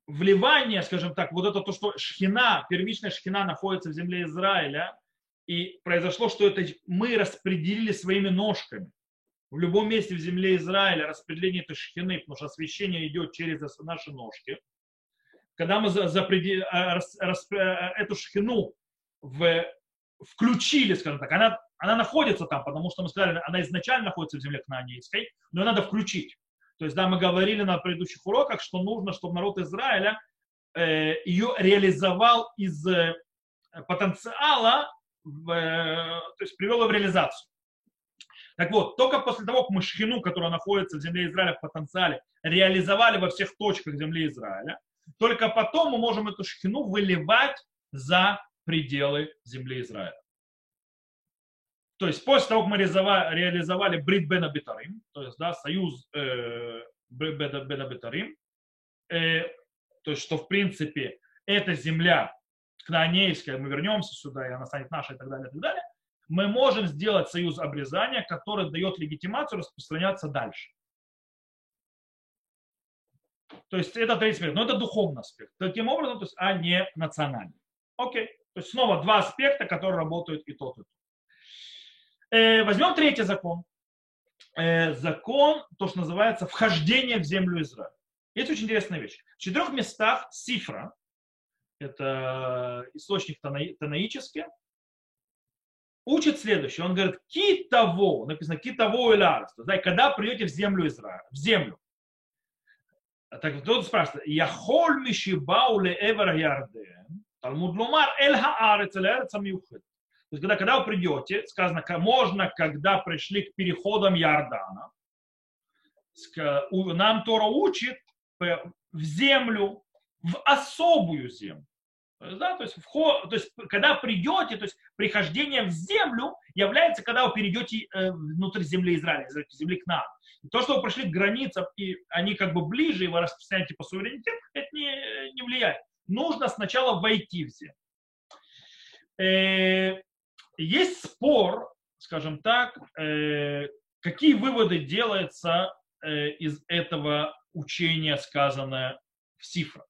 вливание, скажем так, вот это то, что шхина, первичная шхина находится в земле Израиля, и произошло, что это мы распределили своими ножками. В любом месте в земле Израиля распределение этой шхины, потому что освещение идет через наши ножки. Когда мы за, за предель, а, рас, рас, а, эту шхину в, включили, скажем так, она, она находится там, потому что мы сказали, она изначально находится в земле кнаанейской, но ее надо включить. То есть, да, мы говорили на предыдущих уроках, что нужно, чтобы народ Израиля э, ее реализовал из э, потенциала, в, э, то есть привел ее в реализацию. Так вот, только после того, как мы шхину, которая находится в земле Израиля в потенциале, реализовали во всех точках земли Израиля, только потом мы можем эту шхину выливать за пределы земли Израиля. То есть после того, как мы реализовали Брит Бена Бетарим, то есть да, союз э, Бена Бетарим, э, то есть что в принципе эта земля кнаанейская, мы вернемся сюда, и она станет нашей и так далее, и так далее, мы можем сделать союз обрезания, который дает легитимацию распространяться дальше. То есть это третий аспект, но это духовный аспект. Таким образом, то есть, а не национальный. Окей. То есть снова два аспекта, которые работают и тот, и тот. Э, возьмем третий закон. Э, закон, то, что называется вхождение в землю Израиля. Есть очень интересная вещь. В четырех местах Сифра, это источник танаический, учит следующее. Он говорит, китово, написано китово и ларс. Да, когда придете в землю Израиля, в землю. Так кто-то спрашивает, яхоль мишибау ле эвер ярден, Талмуд лумар эль хаарец эль эрец амюхет. То есть, когда, когда вы придете, сказано, можно, когда пришли к переходам Иордана, нам Тора учит в землю, в особую землю. То да, то есть, вход, то есть, когда придете, то есть, прихождение в землю является, когда вы перейдете э, внутрь земли Израиля, земли к нам. То, что вы пришли к границам, и они как бы ближе, и вы распространяете по суверенитету, это не, не влияет. Нужно сначала войти в землю. Э, есть спор, скажем так, э, какие выводы делаются из этого учения, сказанное в Сифрах.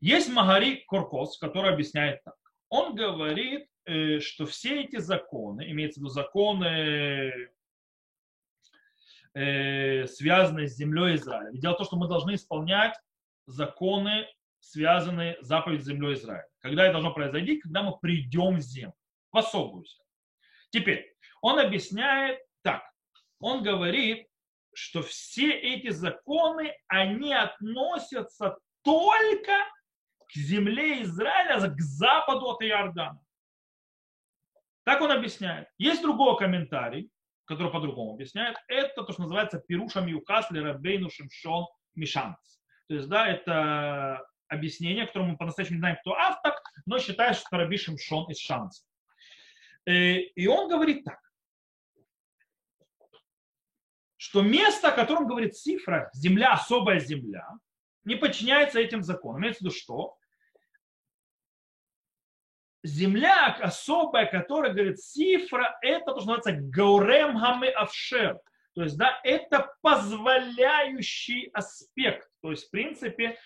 Есть Магари Коркос, который объясняет так. Он говорит, э, что все эти законы, имеется в виду законы, э, связанные с землей Израиля. Ведь дело в том, что мы должны исполнять законы, связанные с заповедью землей Израиля. Когда это должно произойти? Когда мы придем в землю, в особую землю. Теперь, он объясняет так. Он говорит, что все эти законы, они относятся только к земле Израиля, к западу от Иордана. Так он объясняет. Есть другой комментарий, который по-другому объясняет. Это то, что называется Пирушам Юкас Рабейну Шимшон Мишанц. То есть, да, это объяснение, которое мы по-настоящему не знаем, кто автор, но считает, что это Раби Шимшон из Шанца. Э, и он говорит так, что место, о котором говорит цифра, земля, особая земля, не подчиняется этим законам. Имеется в виду что? Земля особая, которая говорит цифра, это то, что называется гаурем хаме авшер. То есть, да, это позволяющий аспект. То есть, в принципе,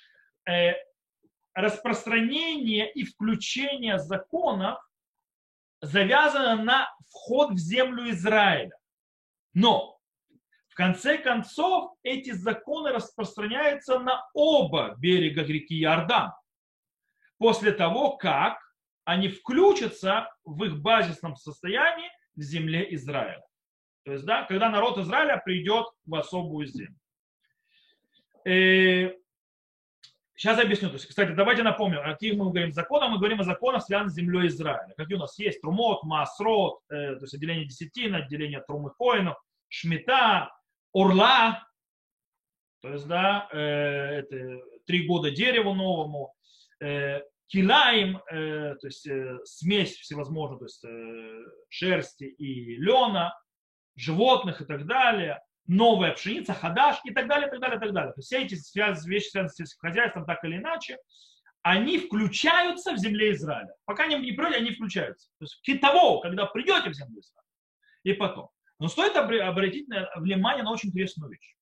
э, распространение и включение законов завязано на вход в землю Израиля. Но конце концов, эти законы распространяются на оба берега реки Иордан. После того, как они включатся в их базисном состоянии в земле Израиля. То есть, да, когда народ Израиля придет в особую землю. И э, сейчас объясню. То есть, кстати, давайте напомним, о каких мы говорим законах. Мы говорим о законах, связанных с землей Израиля. Какие у нас есть? Трумот, Маасрот, э, то есть отделение десятин, отделение Трумы Коинов, Шмита, орла, то есть, да, э, это три года дереву новому, э, килаем, э, то есть э, смесь всевозможных, то есть э, шерсти и лена, животных и так далее, новая пшеница, хадаш и так далее, и так далее, и так далее. То есть все эти связи, вещи, связанные с сельским хозяйством, так или иначе, они включаются в земле Израиля. Пока они не придете, они включаются. То есть того, когда придете в землю Израиля, и потом. Но стоит обратить внимание на очень интересную вещь.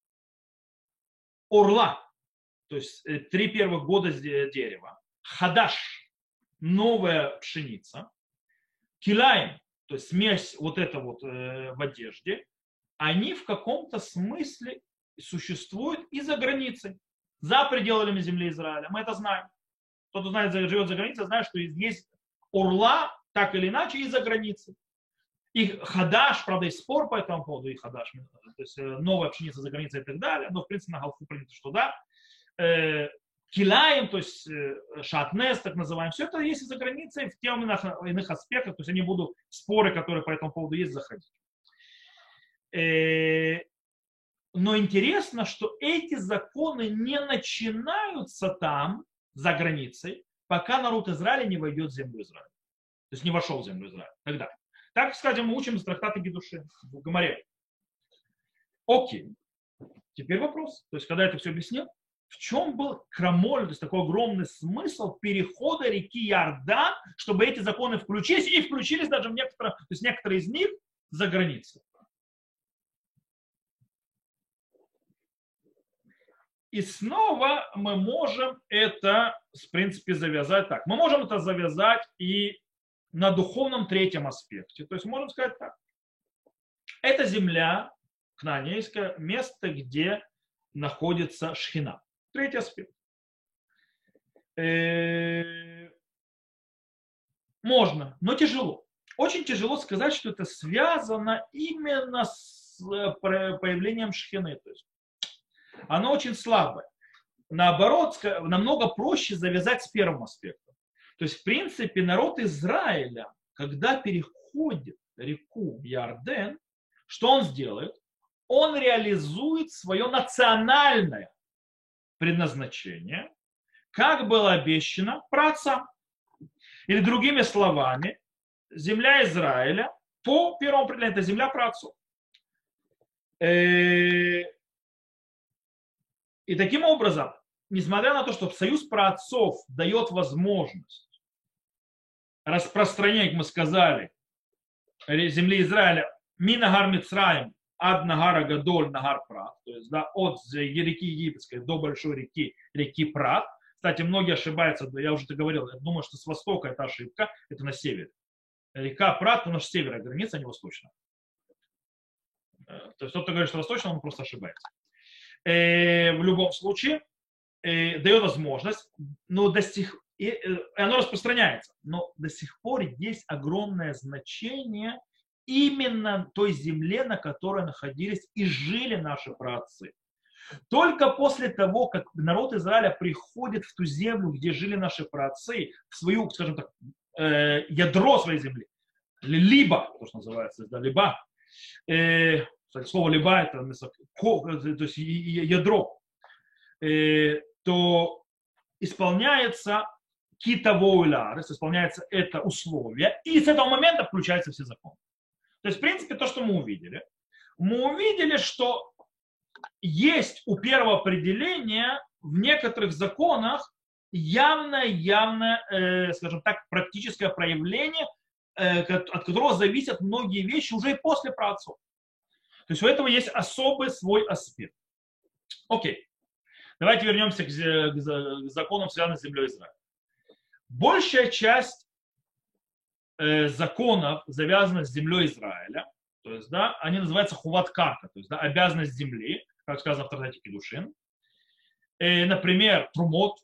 Орла, то есть э, три первых года дерева, хадаш, новая пшеница, килаем, то есть смесь вот это вот э, в одежде, они в каком-то смысле существуют и за границей, за пределами земли Израиля. Мы это знаем. Тот, кто знает, живет за границей, знает, что есть урла, так или иначе, и за границей. И хадаш, правда, есть спор по этому поводу, и хадаш, то есть э, новая пшеница за границей и так далее, но в принципе на Галфу принято, что да. Э, килаем, то есть э, шатнес, так называемый, все это есть и за границей в тех иных, иных аспектах, то есть я не буду споры, которые по этому поводу есть, заходить. Но интересно, что эти законы не начинаются там, за границей, пока народ Израиля не войдет в землю Израиля. То есть не вошел в землю Израиля. Тогда. Так, скажем, мы учим из трактата Гедуши в Гамаре. Окей. Теперь вопрос. То есть, когда я это все объяснил, в чем был крамоль, то есть такой огромный смысл перехода реки Ярда, чтобы эти законы включились, и включились даже в некоторые, то есть некоторые из них за границей. И снова мы можем это, в принципе, завязать так. Мы можем это завязать и на духовном третьем аспекте. То есть можем сказать так. Это земля, кнанейское место, где находится шхина. Третий аспект. Э, можно, но тяжело. Очень тяжело сказать, что это связано именно с э, появлением шхины. То есть оно очень слабое. Наоборот, намного проще завязать с первым аспектом. То есть, в принципе, народ Израиля, когда переходит реку Ярден, что он сделает? Он реализует свое национальное предназначение, как было обещано праотцам. Или другими словами, земля Израиля по первому определению, это земля праотцов. Э, и таким образом, несмотря на то, что союз праотцов дает возможность распространения, как мы сказали, земли Израиля Минагар Мицраем ад Нагара Гадоль Нагар Прат, то есть да, от реки Египетской до большой реки, реки Прат. Кстати, многие ошибаются, я уже это говорил, я думаю, что с востока это ошибка, это на севере. Река Прат, у нас северная граница, а не восточная. Э, то есть тот, кто говорит, что восточная, он просто ошибается. Э, в любом случае э, дает возможность, но до сих и э, оно распространяется, но до сих пор есть огромное значение именно той земле, на которой находились и жили наши праотцы. Только после того, как народ Израиля приходит в ту землю, где жили наши праотцы, в свою, скажем так, ядро своей земли, либо, то, что называется, да, либо, кстати, слово либа это то есть ядро, э, то исполняется китовой ларис, исполняется это условие, и с этого момента включаются все законы. То есть, в принципе, то, что мы увидели, мы увидели, что есть у первого определения в некоторых законах явное, явное, э, скажем так, практическое проявление, э, от которого зависят многие вещи уже и после праотцов. То есть у этого есть особый свой аспект. Окей. Давайте вернемся к, законам, связанным с землей Израиля. Большая часть э, законов, завязанных с землей Израиля, то есть, да, они называются хуваткарка, то есть, да, обязанность земли, как сказано в Тратате Кедушин. Э, например, трумот,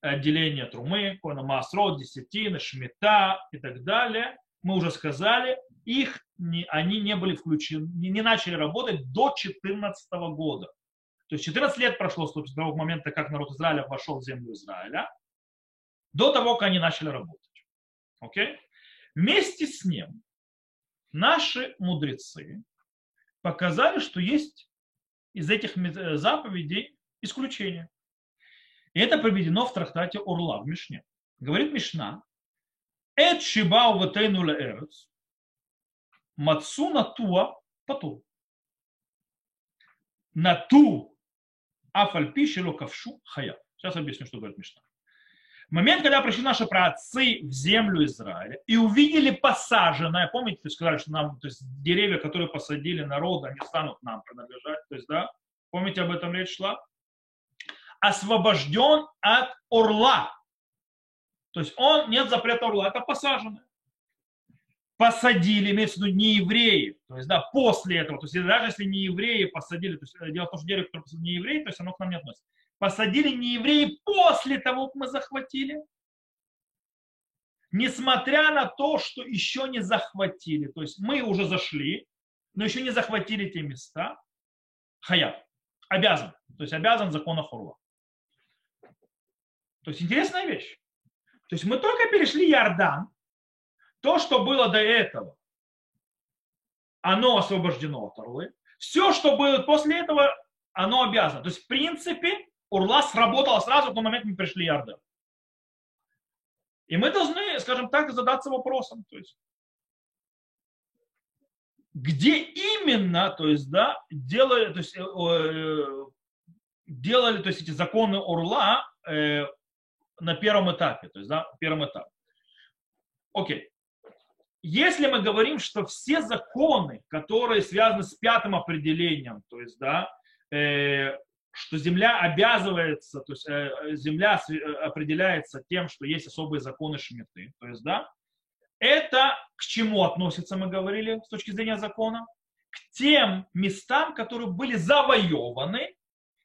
отделение трумы, кона маасрот, десятины, шмета и так далее. Мы уже сказали, их не, они не были включены, не, не начали работать до 2014 года. То есть 14 лет прошло с того момента, как народ Израиля вошел в землю Израиля, до того, как они начали работать. Окей? Вместе с ним наши мудрецы показали, что есть из этих заповедей исключения. И это приведено в трактате Урла в Мишне. Говорит Мишна, Эт шибау ватейну эрец, Мацу натуа пату. Нату афальпи шело ковшу хая. Сейчас объясню, что говорит Мишна. В момент, когда пришли наши праотцы в землю Израиля и увидели посаженное, помните, сказали, что нам, то есть деревья, которые посадили народа, они станут нам принадлежать, то есть, да, помните, об этом речь шла? Освобожден от орла. То есть он, нет запрета орла, это посаженное посадили, имеется в виду не евреи, то есть, да, после этого, то есть, даже если не евреи посадили, то есть, э, дело в том, что дерево, которое посадили не евреи, то есть, оно к нам не относится. Посадили не евреи после того, как мы захватили, несмотря на то, что еще не захватили. То есть, мы уже зашли, но еще не захватили те места. Хаяб. Обязан. То есть, обязан закон Хорва. То есть, интересная вещь. То есть, мы только перешли Иордан, то, что было до этого, оно освобождено от Орлы. Все, что было после этого, оно обязано. То есть, в принципе, Урла сработала сразу в тот момент, мы пришли Иордан. И мы должны, скажем так, задаться вопросом, то есть, где именно, то есть, да, делали, то есть, э, э делали, то есть, эти законы Урла э, на первом этапе, то есть, да, первом этапе. Окей. Если мы говорим, что все законы, которые связаны с пятым определением, то есть, да, э, что земля обязывается, то есть э, земля э, определяется тем, что есть особые законы шмиты, то есть, да, это к чему относится, мы говорили, с точки зрения закона? К тем местам, которые были завоеваны,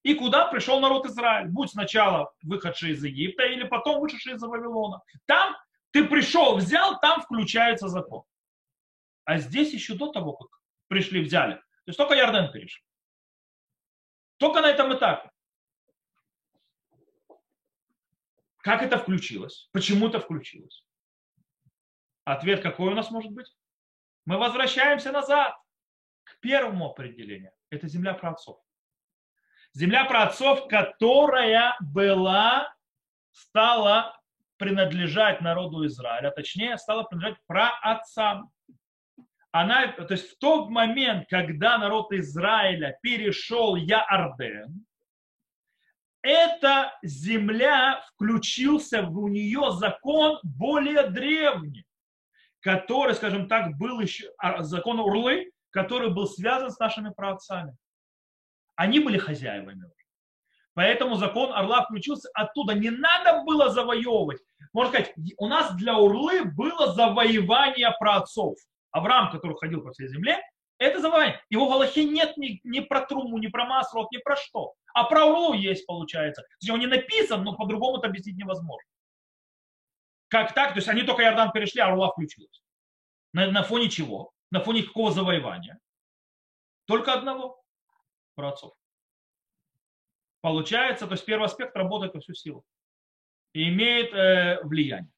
и куда пришел народ Израиль. Будь сначала выходший из Египта, или потом вышедший из Вавилона. Там ты пришел, взял, там включается закон. А здесь еще до того, как пришли, взяли. То есть только Ярден перешел. Только на этом этапе. Как это включилось? Почему это включилось? Ответ какой у нас может быть? Мы возвращаемся назад к первому определению. Это земля праотцов. Земля праотцов, которая была, стала принадлежать народу Израиля, точнее, стала принадлежать праотцам. Она, то есть в тот момент, когда народ Израиля перешел Яорден, эта земля включился в нее закон более древний, который, скажем так, был еще а, закон Урлы, который был связан с нашими праотцами. Они были хозяевами. Поэтому закон орла включился оттуда. Не надо было завоевывать. Можно сказать, у нас для урлы было завоевание праотцов. Авраам, который ходил по всей земле, это завоевание. Его в Аллахе нет ни, ни про труму, ни про масрот, ни про что. А про урлу есть, получается. То есть он не написан, но по-другому это объяснить невозможно. Как так? То есть они только Иордан перешли, а Урла включилась. На, на фоне чего? На фоне какого завоевания? Только одного. Про отцов. Получается, то есть первый аспект работает во всю силу и имеет э, влияние.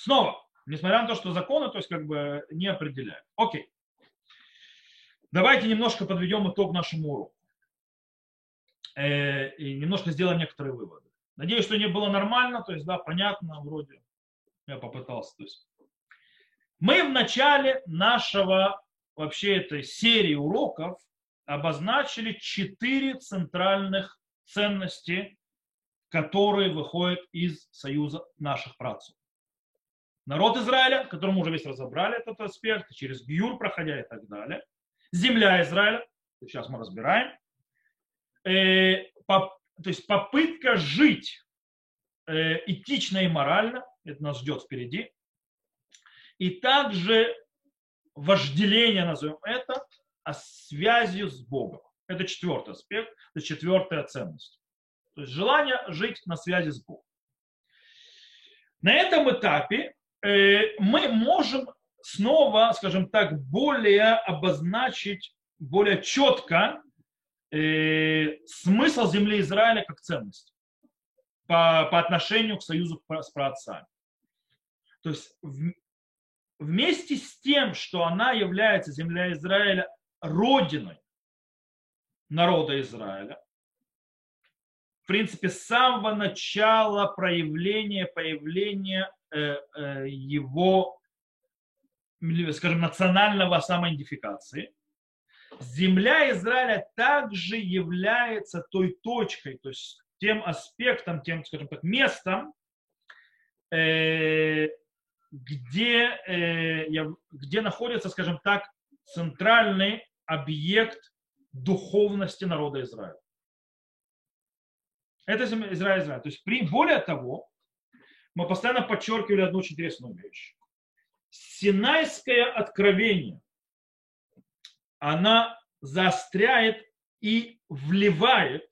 Снова, несмотря на то, что законы, то есть как бы не определяют. Окей. Давайте немножко подведем итог нашему уроку. Э, и немножко сделаем некоторые выводы. Надеюсь, что не было нормально, то есть, да, понятно, вроде я попытался. То есть. Мы в начале нашего вообще этой серии уроков обозначили четыре центральных ценности, которые выходят из союза наших працев. Народ Израиля, которому уже весь разобрали этот аспект, через Гюр проходя и так далее. Земля Израиля, сейчас мы разбираем. Э, по, то есть попытка жить э, этично и морально, это нас ждет впереди. И также вожделение, назовем это, а связью с Богом. Это четвертый аспект, это четвертая ценность. То есть желание жить на связи с Богом. На этом этапе мы можем снова, скажем так, более обозначить, более четко э, смысл земли Израиля как ценность по, по отношению к союзу с праотцами. То есть в, вместе с тем, что она является, земля Израиля, родиной народа Израиля. В принципе, с самого начала проявления, появления э, э, его, скажем, национального самоидентификации, земля Израиля также является той точкой, то есть тем аспектом, тем, скажем так, местом, э, где, э, где находится, скажем так, центральный объект духовности народа Израиля. Это Израиль, Израиль. То есть, при, более того, мы постоянно подчеркивали одну очень интересную вещь. Синайское откровение, она заостряет и вливает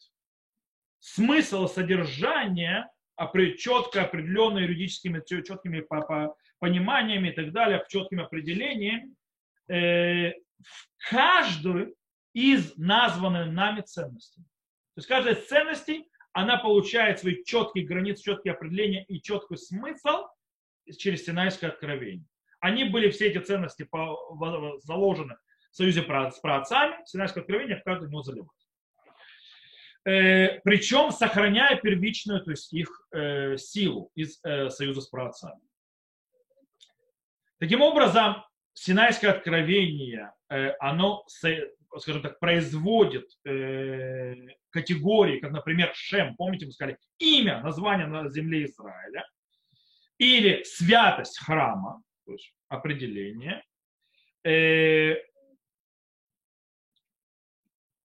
смысл содержания четко определенные юридическими четкими пониманиями и так далее, четкими определениями э, в каждую из названных нами ценностей. То есть каждая из ценностей, она получает свои четкие границы, четкие определения и четкий смысл через Синайское откровение. Они были, все эти ценности заложены в союзе с праотцами, Синайское откровение в каждую него заливает. Э, причем сохраняя первичную, то есть их э, силу из э, союза с праотцами. Таким образом, Синайское откровение, оно, скажем так, производит э, категории, как, например, Шем, помните, мы сказали, имя, название на земле Израиля, или святость храма, то есть определение, э,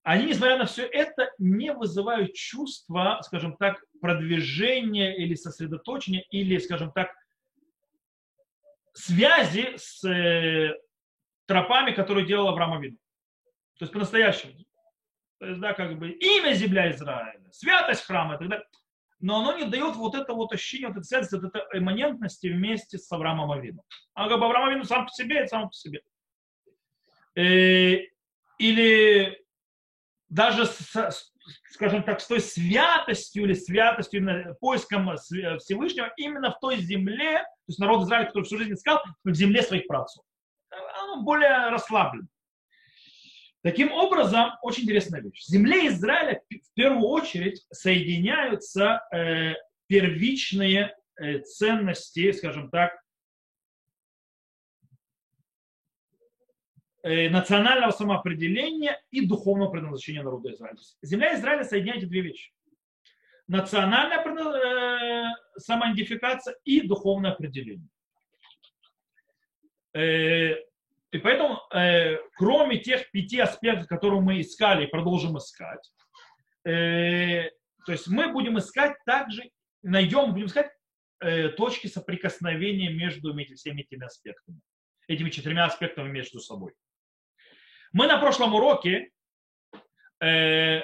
они, несмотря на все это, не вызывают чувства, скажем так, продвижения или сосредоточения, или, скажем так, связи с э, тропами, которые делал Авраам Авин. То есть по-настоящему. То есть, да, как бы имя земля Израиля, святость храма и так далее. Но оно не дает вот это вот ощущение, вот этой связи, вот этой эманентности вместе с Авраамом Авином. А как бы Авраам Авину сам по себе, и сам по себе. Э, или даже с, скажем так, с той святостью или святостью, поиском Всевышнего именно в той земле, то есть народ Израиля, который всю жизнь искал, в земле своих працев. Он более расслаблен. Таким образом, очень интересная вещь. В земле Израиля в первую очередь соединяются э, первичные э, ценности, скажем так, Э, национального самоопределения и духовного предназначения народа Израиля. Земля Израиля соединяет эти две вещи. Национальная э, самоидентификация и духовное определение. Э, и поэтому, кроме тех пяти аспектов, которые мы искали и продолжим искать, то есть мы будем искать также, найдем, будем искать точки соприкосновения между всеми этими аспектами, этими четырьмя аспектами между собой. Мы на прошлом уроке, э,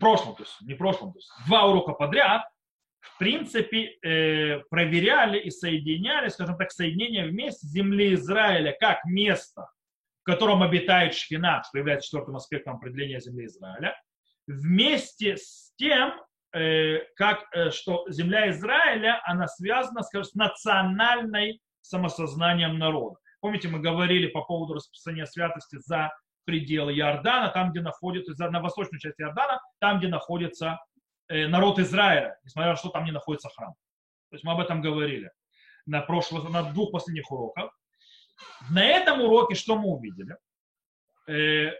прошлом, то есть не прошлом, то есть два урока подряд, в принципе, э, проверяли и соединяли, скажем так, соединение вместе земли Израиля как место, в котором обитает Шхина, что является четвертым аспектом определения земли Израиля, вместе с тем, э, как, э, что земля Израиля, она связана, скажем, с национальной самосознанием народа. Помните, мы говорили по поводу распространения святости за пределы Иордана, там, где находится, на восточную часть Иордана, там, где находится народ Израиля, несмотря на то, что там не находится храм. То есть мы об этом говорили на, прошлых, на двух последних уроках. На этом уроке что мы увидели? Э,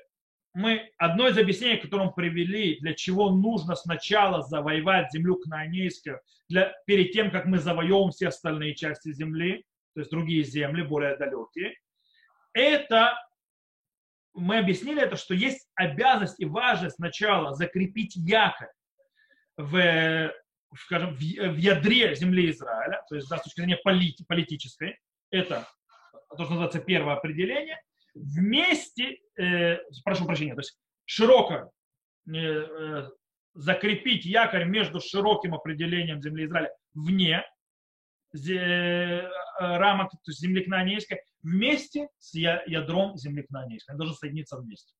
мы одно из объяснений, которое мы привели, для чего нужно сначала завоевать землю Кнаанейскую, для, перед тем, как мы завоевываем все остальные части земли, то есть другие земли, более далекие, это мы объяснили это, что есть обязанность и важность сначала закрепить якорь в, скажем, в, в ядре земли Израиля, то есть да, с точки зрения полит, политической, это то, что называется первое определение, вместе, э, прошу прощения, то есть широко э, э, закрепить якорь между широким определением земли Израиля вне Э, рамок то есть земли Кнаанейской вместе с ядром земли Кнаанейской. Они должны соединиться вместе.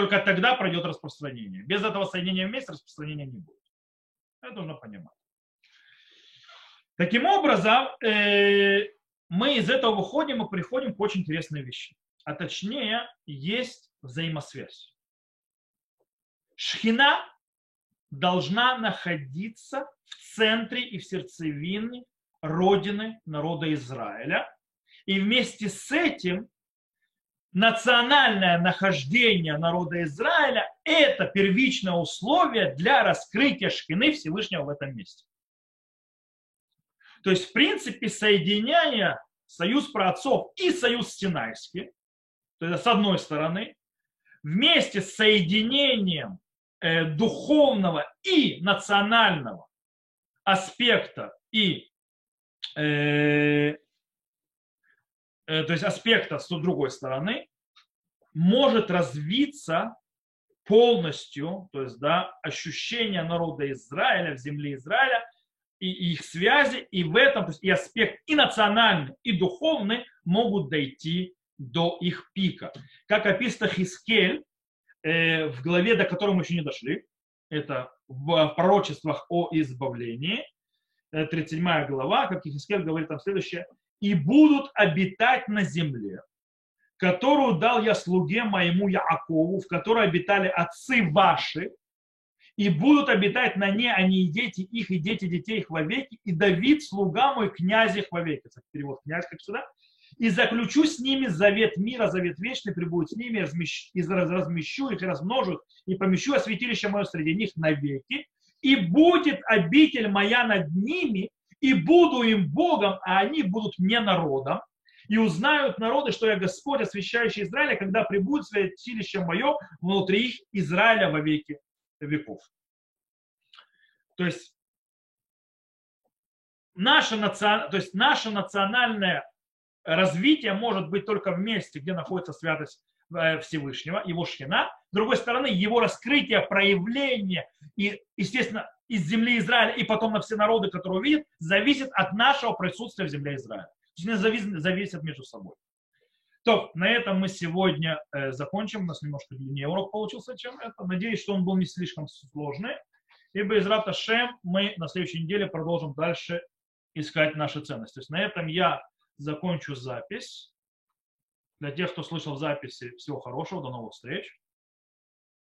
Только тогда пройдет распространение. Без этого соединения вместе распространения не будет. Это нужно понимать. Таким образом, э, мы из этого выходим и приходим к очень интересной вещи. А точнее, есть взаимосвязь. Шхина должна находиться в центре и в сердцевине родины народа Израиля. И вместе с этим национальное нахождение народа Израиля – это первичное условие для раскрытия шкины Всевышнего в этом месте. То есть, в принципе, соединение союз праотцов и союз Синайский, то есть с одной стороны, вместе с соединением Э, духовного и национального аспекта и э, то есть аспекта с другой стороны, может развиться полностью, то есть да, ощущение народа Израиля в земле Израиля и их связи, и в этом, то есть и аспект и национальный, и духовный могут дойти до их пика. Как описано Хискель э, в главе, до которой мы еще не дошли, это в пророчествах о избавлении, 37 э, глава, как Хискель говорит там следующее, «И будут обитать на земле, которую дал я слуге моему Яакову, в которой обитали отцы ваши, и будут обитать на ней они и дети их, и дети детей их вовеки, и Давид, слуга мой, князь их вовеки. Это перевод князь, как сюда. И заключу с ними завет мира, завет вечный, прибудет с ними, и размещу их, и размножу, и помещу освятилище мое среди них навеки, и будет обитель моя над ними, и буду им Богом, а они будут мне народом, и узнают народы, что я Господь, освящающий Израиля, когда прибудет святилище мое внутри их Израиля во веки веков. То есть наше, наци... то есть наше национальное развитие может быть только в месте, где находится святость Всевышнего, его шхина. С другой стороны, его раскрытие, проявление и, естественно, из земли Израиля и потом на все народы, которые увидят, зависит от нашего присутствия в земле Израиля. То есть они зависят, зависят между собой. То, на этом мы сегодня э, закончим. У нас немножко длиннее урок получился, чем это. Надеюсь, что он был не слишком сложный. И без Шем мы на следующей неделе продолжим дальше искать наши ценности. То есть на этом я закончу запись. Для тех, кто слышал записи, всего хорошего, до новых встреч.